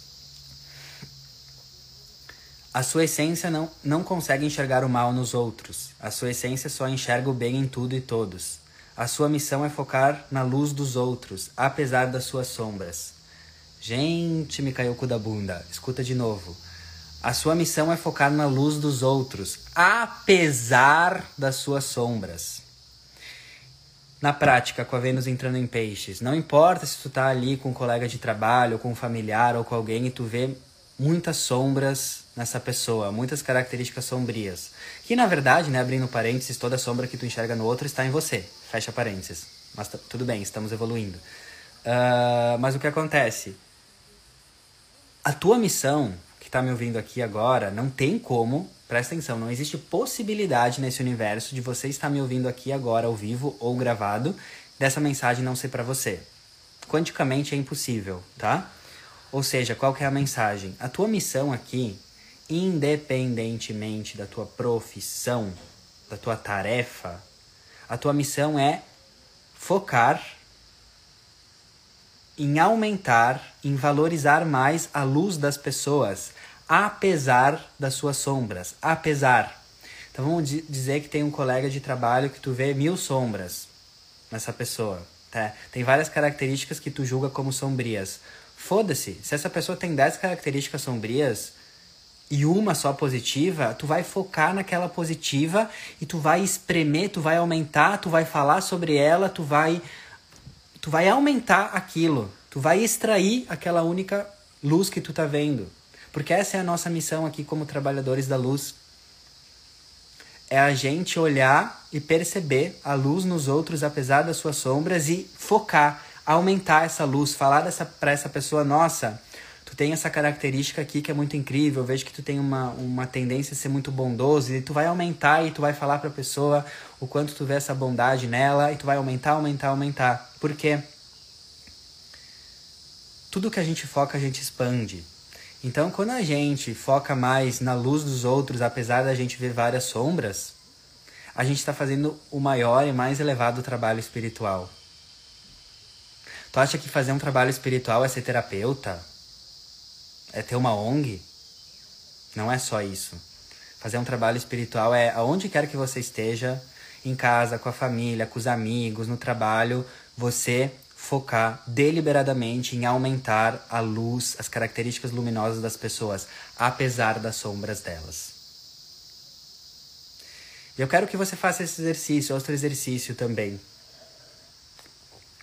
A sua essência não, não consegue enxergar o mal nos outros. A sua essência só enxerga o bem em tudo e todos. A sua missão é focar na luz dos outros, apesar das suas sombras. Gente, me caiu o cu da bunda. Escuta de novo. A sua missão é focar na luz dos outros, apesar das suas sombras. Na prática, com a Vênus entrando em peixes, não importa se tu tá ali com um colega de trabalho, com um familiar ou com alguém e tu vê muitas sombras nessa pessoa, muitas características sombrias. Que na verdade, né, abrindo parênteses, toda sombra que tu enxerga no outro está em você. Fecha parênteses. Mas tudo bem, estamos evoluindo. Uh, mas o que acontece? A tua missão, está me ouvindo aqui agora, não tem como, presta atenção, não existe possibilidade nesse universo de você estar me ouvindo aqui agora, ao vivo ou gravado, dessa mensagem não ser para você. Quanticamente é impossível, tá? Ou seja, qual que é a mensagem? A tua missão aqui, independentemente da tua profissão, da tua tarefa, a tua missão é focar em aumentar, em valorizar mais a luz das pessoas, apesar das suas sombras, apesar. Então vamos dizer que tem um colega de trabalho que tu vê mil sombras nessa pessoa. Tá? Tem várias características que tu julga como sombrias. Foda-se, se essa pessoa tem 10 características sombrias e uma só positiva, tu vai focar naquela positiva e tu vai espremer, tu vai aumentar, tu vai falar sobre ela, tu vai tu vai aumentar aquilo, tu vai extrair aquela única luz que tu tá vendo. Porque essa é a nossa missão aqui como trabalhadores da luz. É a gente olhar e perceber a luz nos outros apesar das suas sombras e focar aumentar essa luz, falar dessa, pra essa pessoa, nossa, tu tem essa característica aqui que é muito incrível, eu vejo que tu tem uma, uma tendência a ser muito bondoso, e tu vai aumentar e tu vai falar pra pessoa o quanto tu vê essa bondade nela, e tu vai aumentar, aumentar, aumentar. Por quê? Tudo que a gente foca, a gente expande. Então, quando a gente foca mais na luz dos outros, apesar da gente ver várias sombras, a gente está fazendo o maior e mais elevado trabalho espiritual. Tu acha que fazer um trabalho espiritual é ser terapeuta? É ter uma ONG? Não é só isso. Fazer um trabalho espiritual é aonde quer que você esteja, em casa, com a família, com os amigos, no trabalho, você focar deliberadamente em aumentar a luz, as características luminosas das pessoas, apesar das sombras delas. Eu quero que você faça esse exercício, outro exercício também.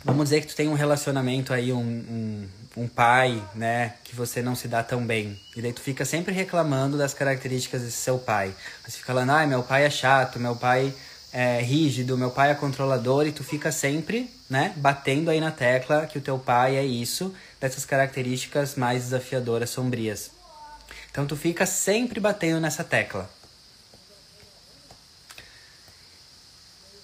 Vamos dizer que tu tem um relacionamento aí, um, um, um, pai, né, que você não se dá tão bem. E daí tu fica sempre reclamando das características desse seu pai. Você fica falando, ai, meu pai é chato, meu pai é rígido, meu pai é controlador, e tu fica sempre, né, batendo aí na tecla que o teu pai é isso, dessas características mais desafiadoras, sombrias. Então tu fica sempre batendo nessa tecla.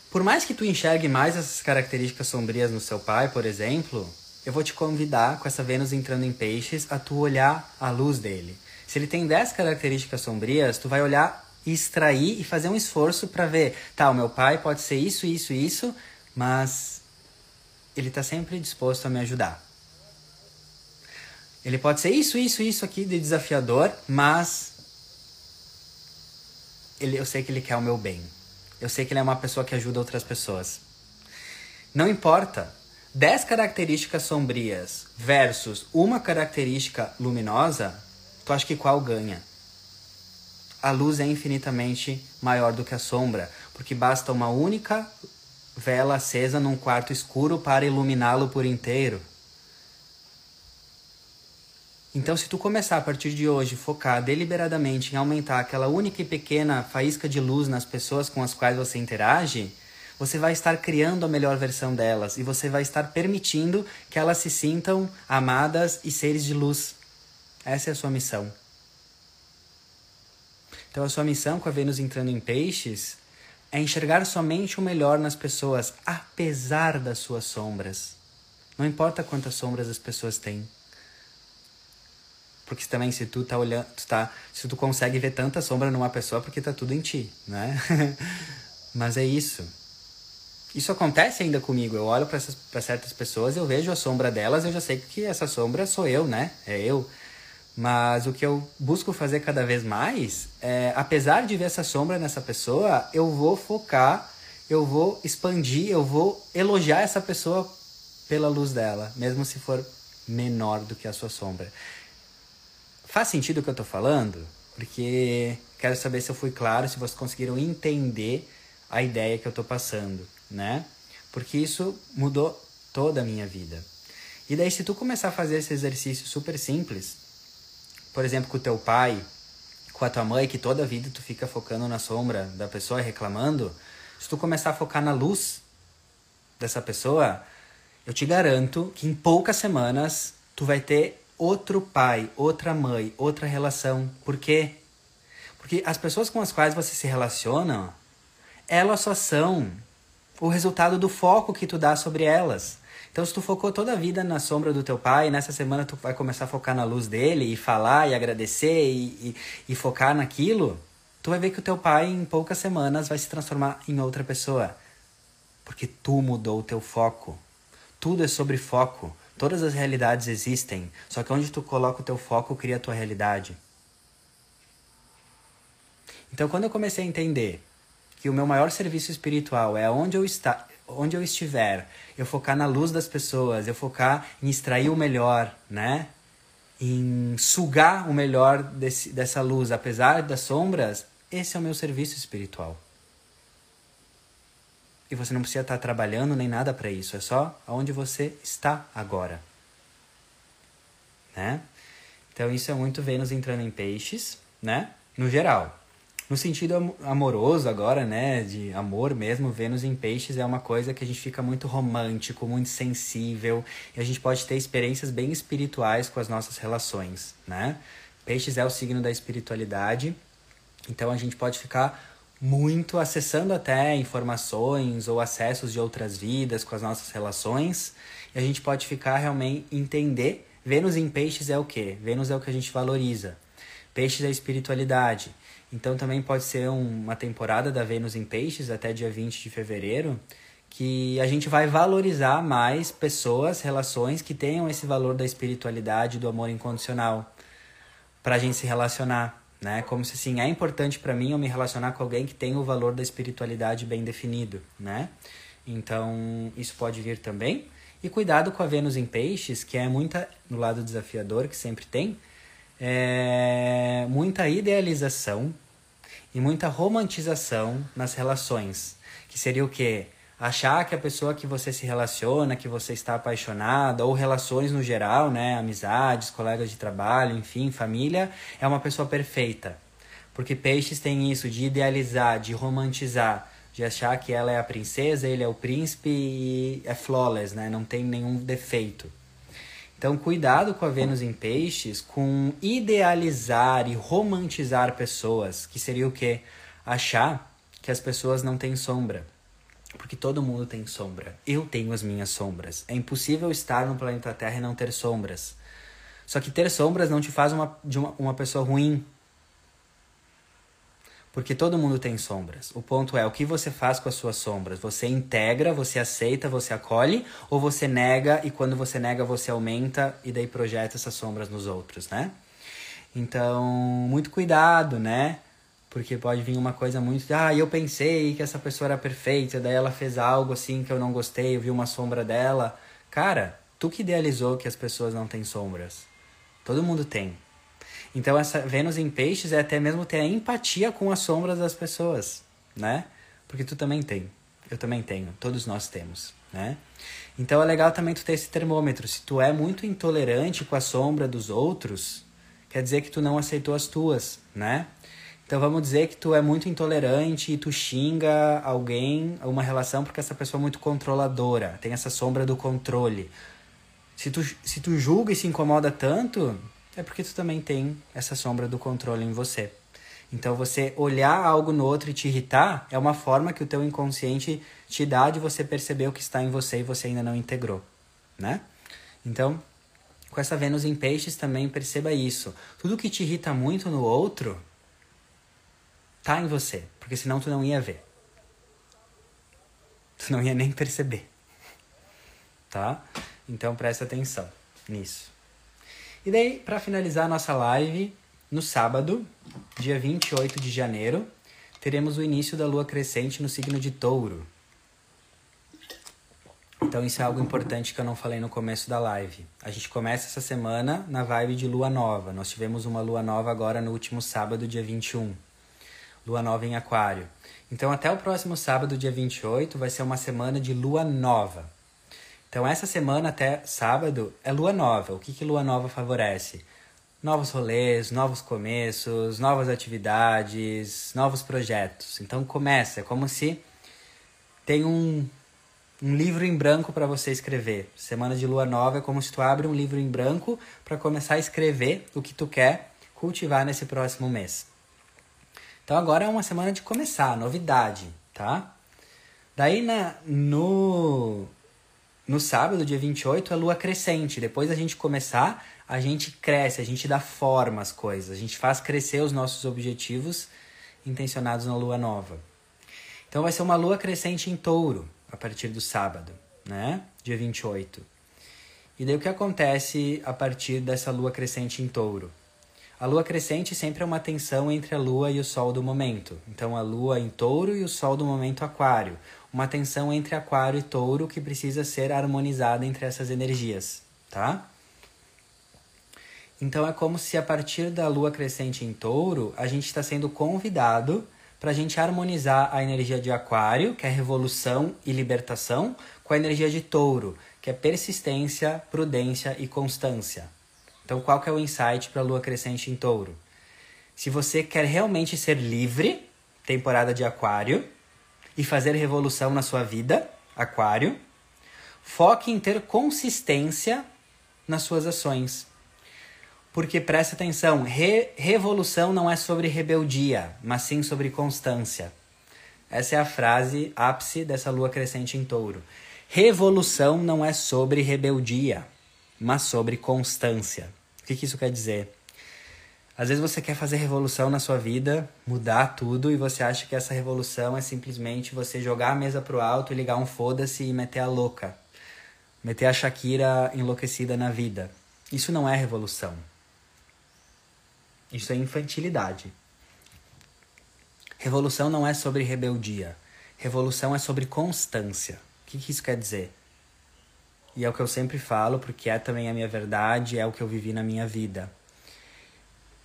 Por mais que tu enxergue mais essas características sombrias no seu pai, por exemplo, eu vou te convidar, com essa Vênus entrando em peixes, a tu olhar a luz dele. Se ele tem 10 características sombrias, tu vai olhar e extrair e fazer um esforço para ver, tá, o meu pai pode ser isso, isso, isso, mas ele está sempre disposto a me ajudar. Ele pode ser isso, isso, isso aqui de desafiador, mas ele, eu sei que ele quer o meu bem. Eu sei que ele é uma pessoa que ajuda outras pessoas. Não importa. 10 características sombrias versus uma característica luminosa, tu acha que qual ganha? A luz é infinitamente maior do que a sombra, porque basta uma única vela acesa num quarto escuro para iluminá-lo por inteiro. Então, se tu começar a partir de hoje focar deliberadamente em aumentar aquela única e pequena faísca de luz nas pessoas com as quais você interage, você vai estar criando a melhor versão delas e você vai estar permitindo que elas se sintam amadas e seres de luz. Essa é a sua missão. Então, a sua missão com a Vênus entrando em peixes é enxergar somente o melhor nas pessoas, apesar das suas sombras. Não importa quantas sombras as pessoas têm. Porque também se tu tá olhando, tu tá, se tu consegue ver tanta sombra numa pessoa, porque tá tudo em ti, né? Mas é isso. Isso acontece ainda comigo. Eu olho para certas pessoas, eu vejo a sombra delas, eu já sei que essa sombra sou eu, né? É eu. Mas o que eu busco fazer cada vez mais é, apesar de ver essa sombra nessa pessoa, eu vou focar, eu vou expandir, eu vou elogiar essa pessoa pela luz dela, mesmo se for menor do que a sua sombra. Faz sentido o que eu tô falando? Porque quero saber se eu fui claro, se vocês conseguiram entender a ideia que eu tô passando, né? Porque isso mudou toda a minha vida. E daí, se tu começar a fazer esse exercício super simples, por exemplo, com o teu pai, com a tua mãe, que toda a vida tu fica focando na sombra da pessoa e reclamando, se tu começar a focar na luz dessa pessoa, eu te garanto que em poucas semanas tu vai ter outro pai, outra mãe, outra relação. Por quê? Porque as pessoas com as quais você se relaciona, elas só são o resultado do foco que tu dá sobre elas. Então, se tu focou toda a vida na sombra do teu pai, nessa semana tu vai começar a focar na luz dele e falar e agradecer e, e, e focar naquilo, tu vai ver que o teu pai em poucas semanas vai se transformar em outra pessoa. Porque tu mudou o teu foco. Tudo é sobre foco. Todas as realidades existem, só que onde tu coloca o teu foco cria a tua realidade. Então, quando eu comecei a entender que o meu maior serviço espiritual é onde eu, está, onde eu estiver, eu focar na luz das pessoas, eu focar em extrair o melhor, né? Em sugar o melhor desse, dessa luz, apesar das sombras, esse é o meu serviço espiritual. E você não precisa estar trabalhando nem nada para isso, é só aonde você está agora. Né? Então isso é muito Vênus entrando em peixes, né? No geral. No sentido amoroso agora, né, de amor mesmo, Vênus em peixes é uma coisa que a gente fica muito romântico, muito sensível, e a gente pode ter experiências bem espirituais com as nossas relações, né? Peixes é o signo da espiritualidade, então a gente pode ficar muito acessando até informações ou acessos de outras vidas com as nossas relações, e a gente pode ficar realmente entender Vênus em peixes é o que? Vênus é o que a gente valoriza. Peixes é espiritualidade. Então também pode ser uma temporada da Vênus em Peixes até dia 20 de fevereiro, que a gente vai valorizar mais pessoas, relações que tenham esse valor da espiritualidade, do amor incondicional, para a gente se relacionar, né? Como se assim, é importante para mim eu me relacionar com alguém que tem o valor da espiritualidade bem definido, né? Então, isso pode vir também. E cuidado com a Vênus em Peixes, que é muita no lado desafiador que sempre tem, é, muita idealização e muita romantização nas relações. Que seria o quê? Achar que a pessoa que você se relaciona, que você está apaixonado, ou relações no geral, né? Amizades, colegas de trabalho, enfim, família, é uma pessoa perfeita. Porque peixes têm isso de idealizar, de romantizar, de achar que ela é a princesa, ele é o príncipe e é flawless, né? Não tem nenhum defeito. Então, cuidado com a Vênus em Peixes, com idealizar e romantizar pessoas, que seria o quê? Achar que as pessoas não têm sombra. Porque todo mundo tem sombra. Eu tenho as minhas sombras. É impossível estar no planeta Terra e não ter sombras. Só que ter sombras não te faz uma, de uma, uma pessoa ruim. Porque todo mundo tem sombras. O ponto é o que você faz com as suas sombras. Você integra, você aceita, você acolhe, ou você nega e quando você nega você aumenta e daí projeta essas sombras nos outros, né? Então, muito cuidado, né? Porque pode vir uma coisa muito. Ah, eu pensei que essa pessoa era perfeita, daí ela fez algo assim que eu não gostei, eu vi uma sombra dela. Cara, tu que idealizou que as pessoas não têm sombras. Todo mundo tem. Então, essa Vênus em peixes é até mesmo ter a empatia com as sombras das pessoas, né? Porque tu também tem. Eu também tenho. Todos nós temos, né? Então, é legal também tu ter esse termômetro. Se tu é muito intolerante com a sombra dos outros, quer dizer que tu não aceitou as tuas, né? Então vamos dizer que tu é muito intolerante e tu xinga alguém, uma relação, porque essa pessoa é muito controladora, tem essa sombra do controle. Se tu, se tu julga e se incomoda tanto, é porque tu também tem essa sombra do controle em você. Então você olhar algo no outro e te irritar é uma forma que o teu inconsciente te dá de você perceber o que está em você e você ainda não integrou, né? Então, com essa Vênus em peixes também perceba isso. Tudo que te irrita muito no outro tá em você, porque senão tu não ia ver. Tu não ia nem perceber. Tá? Então presta atenção nisso. E daí, para finalizar a nossa live, no sábado, dia 28 de janeiro, teremos o início da lua crescente no signo de Touro. Então isso é algo importante que eu não falei no começo da live. A gente começa essa semana na vibe de lua nova. Nós tivemos uma lua nova agora no último sábado, dia 21. Lua nova em Aquário. Então até o próximo sábado, dia 28, vai ser uma semana de lua nova. Então essa semana até sábado é lua nova. O que que lua nova favorece? Novos rolês, novos começos, novas atividades, novos projetos. Então começa, é como se tem um um livro em branco para você escrever. Semana de lua nova é como se tu abre um livro em branco para começar a escrever o que tu quer cultivar nesse próximo mês. Então agora é uma semana de começar, novidade, tá? Daí na, no, no sábado, dia 28, é lua crescente. Depois da gente começar, a gente cresce, a gente dá forma às coisas, a gente faz crescer os nossos objetivos intencionados na lua nova. Então vai ser uma lua crescente em touro a partir do sábado, né? Dia 28. E daí o que acontece a partir dessa lua crescente em touro? A lua crescente sempre é uma tensão entre a lua e o sol do momento. Então a lua em touro e o sol do momento aquário. Uma tensão entre aquário e touro que precisa ser harmonizada entre essas energias, tá? Então é como se a partir da lua crescente em touro, a gente está sendo convidado para a gente harmonizar a energia de Aquário, que é revolução e libertação, com a energia de Touro, que é persistência, prudência e constância. Então, qual que é o insight para a Lua crescente em Touro? Se você quer realmente ser livre, temporada de Aquário, e fazer revolução na sua vida, Aquário, foque em ter consistência nas suas ações. Porque presta atenção, re revolução não é sobre rebeldia, mas sim sobre constância. Essa é a frase ápice dessa lua crescente em touro. Revolução não é sobre rebeldia, mas sobre constância. O que, que isso quer dizer? Às vezes você quer fazer revolução na sua vida, mudar tudo, e você acha que essa revolução é simplesmente você jogar a mesa pro alto e ligar um foda-se e meter a louca. Meter a Shakira enlouquecida na vida. Isso não é revolução. Isso é infantilidade. Revolução não é sobre rebeldia. Revolução é sobre constância. O que, que isso quer dizer? E é o que eu sempre falo, porque é também a minha verdade, é o que eu vivi na minha vida.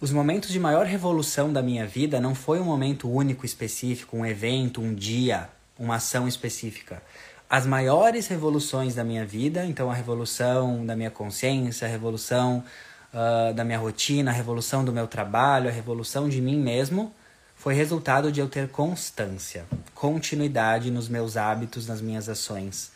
Os momentos de maior revolução da minha vida não foi um momento único, específico, um evento, um dia, uma ação específica. As maiores revoluções da minha vida, então a revolução da minha consciência, a revolução uh, da minha rotina, a revolução do meu trabalho, a revolução de mim mesmo, foi resultado de eu ter constância, continuidade nos meus hábitos, nas minhas ações.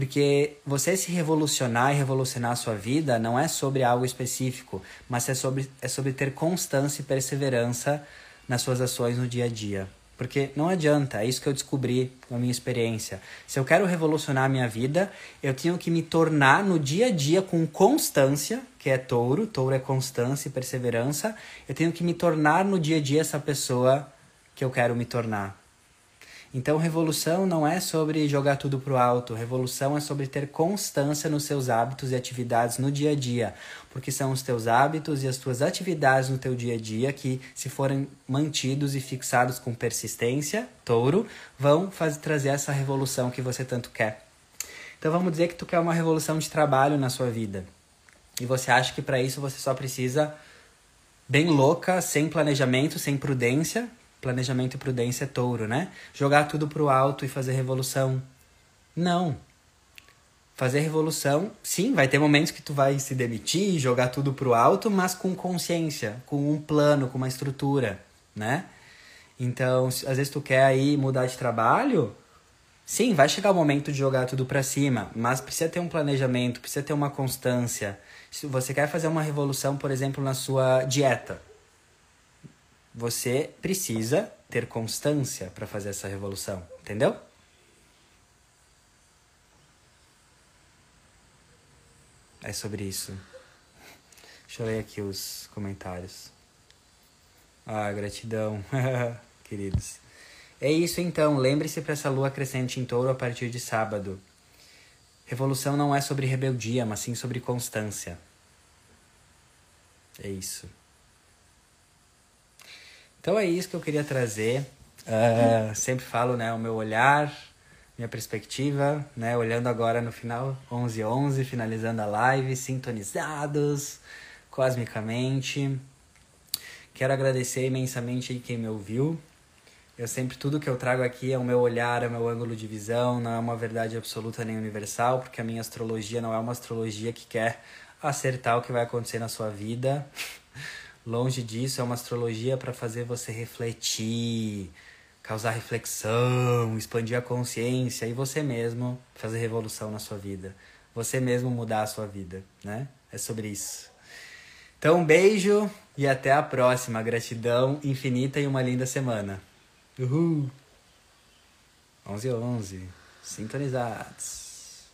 Porque você se revolucionar e revolucionar a sua vida não é sobre algo específico, mas é sobre, é sobre ter constância e perseverança nas suas ações no dia a dia. Porque não adianta, é isso que eu descobri com a minha experiência. Se eu quero revolucionar a minha vida, eu tenho que me tornar no dia a dia com constância, que é touro, touro é constância e perseverança. Eu tenho que me tornar no dia a dia essa pessoa que eu quero me tornar. Então, revolução não é sobre jogar tudo pro alto, revolução é sobre ter constância nos seus hábitos e atividades no dia a dia, porque são os teus hábitos e as tuas atividades no teu dia a dia que, se forem mantidos e fixados com persistência, touro, vão fazer, trazer essa revolução que você tanto quer. Então, vamos dizer que tu quer uma revolução de trabalho na sua vida. E você acha que para isso você só precisa bem louca, sem planejamento, sem prudência, planejamento e prudência é touro, né? Jogar tudo pro alto e fazer revolução. Não. Fazer revolução, sim, vai ter momentos que tu vai se demitir, jogar tudo pro alto, mas com consciência, com um plano, com uma estrutura, né? Então, às vezes tu quer aí mudar de trabalho, sim, vai chegar o momento de jogar tudo para cima, mas precisa ter um planejamento, precisa ter uma constância. Se você quer fazer uma revolução, por exemplo, na sua dieta, você precisa ter constância para fazer essa revolução, entendeu? É sobre isso. Deixa eu ler aqui os comentários. Ah, gratidão, queridos. É isso então, lembre-se para essa lua crescente em touro a partir de sábado. Revolução não é sobre rebeldia, mas sim sobre constância. É isso. Então é isso que eu queria trazer. Uh, sempre falo, né, o meu olhar, minha perspectiva, né, olhando agora no final, 11 11 finalizando a live, sintonizados cosmicamente. Quero agradecer imensamente quem me ouviu. Eu sempre, tudo que eu trago aqui é o meu olhar, é o meu ângulo de visão, não é uma verdade absoluta nem universal, porque a minha astrologia não é uma astrologia que quer acertar o que vai acontecer na sua vida. Longe disso, é uma astrologia para fazer você refletir, causar reflexão, expandir a consciência e você mesmo fazer revolução na sua vida. Você mesmo mudar a sua vida, né? É sobre isso. Então, um beijo e até a próxima. Gratidão infinita e uma linda semana. Uhul! 11 11 Sintonizados.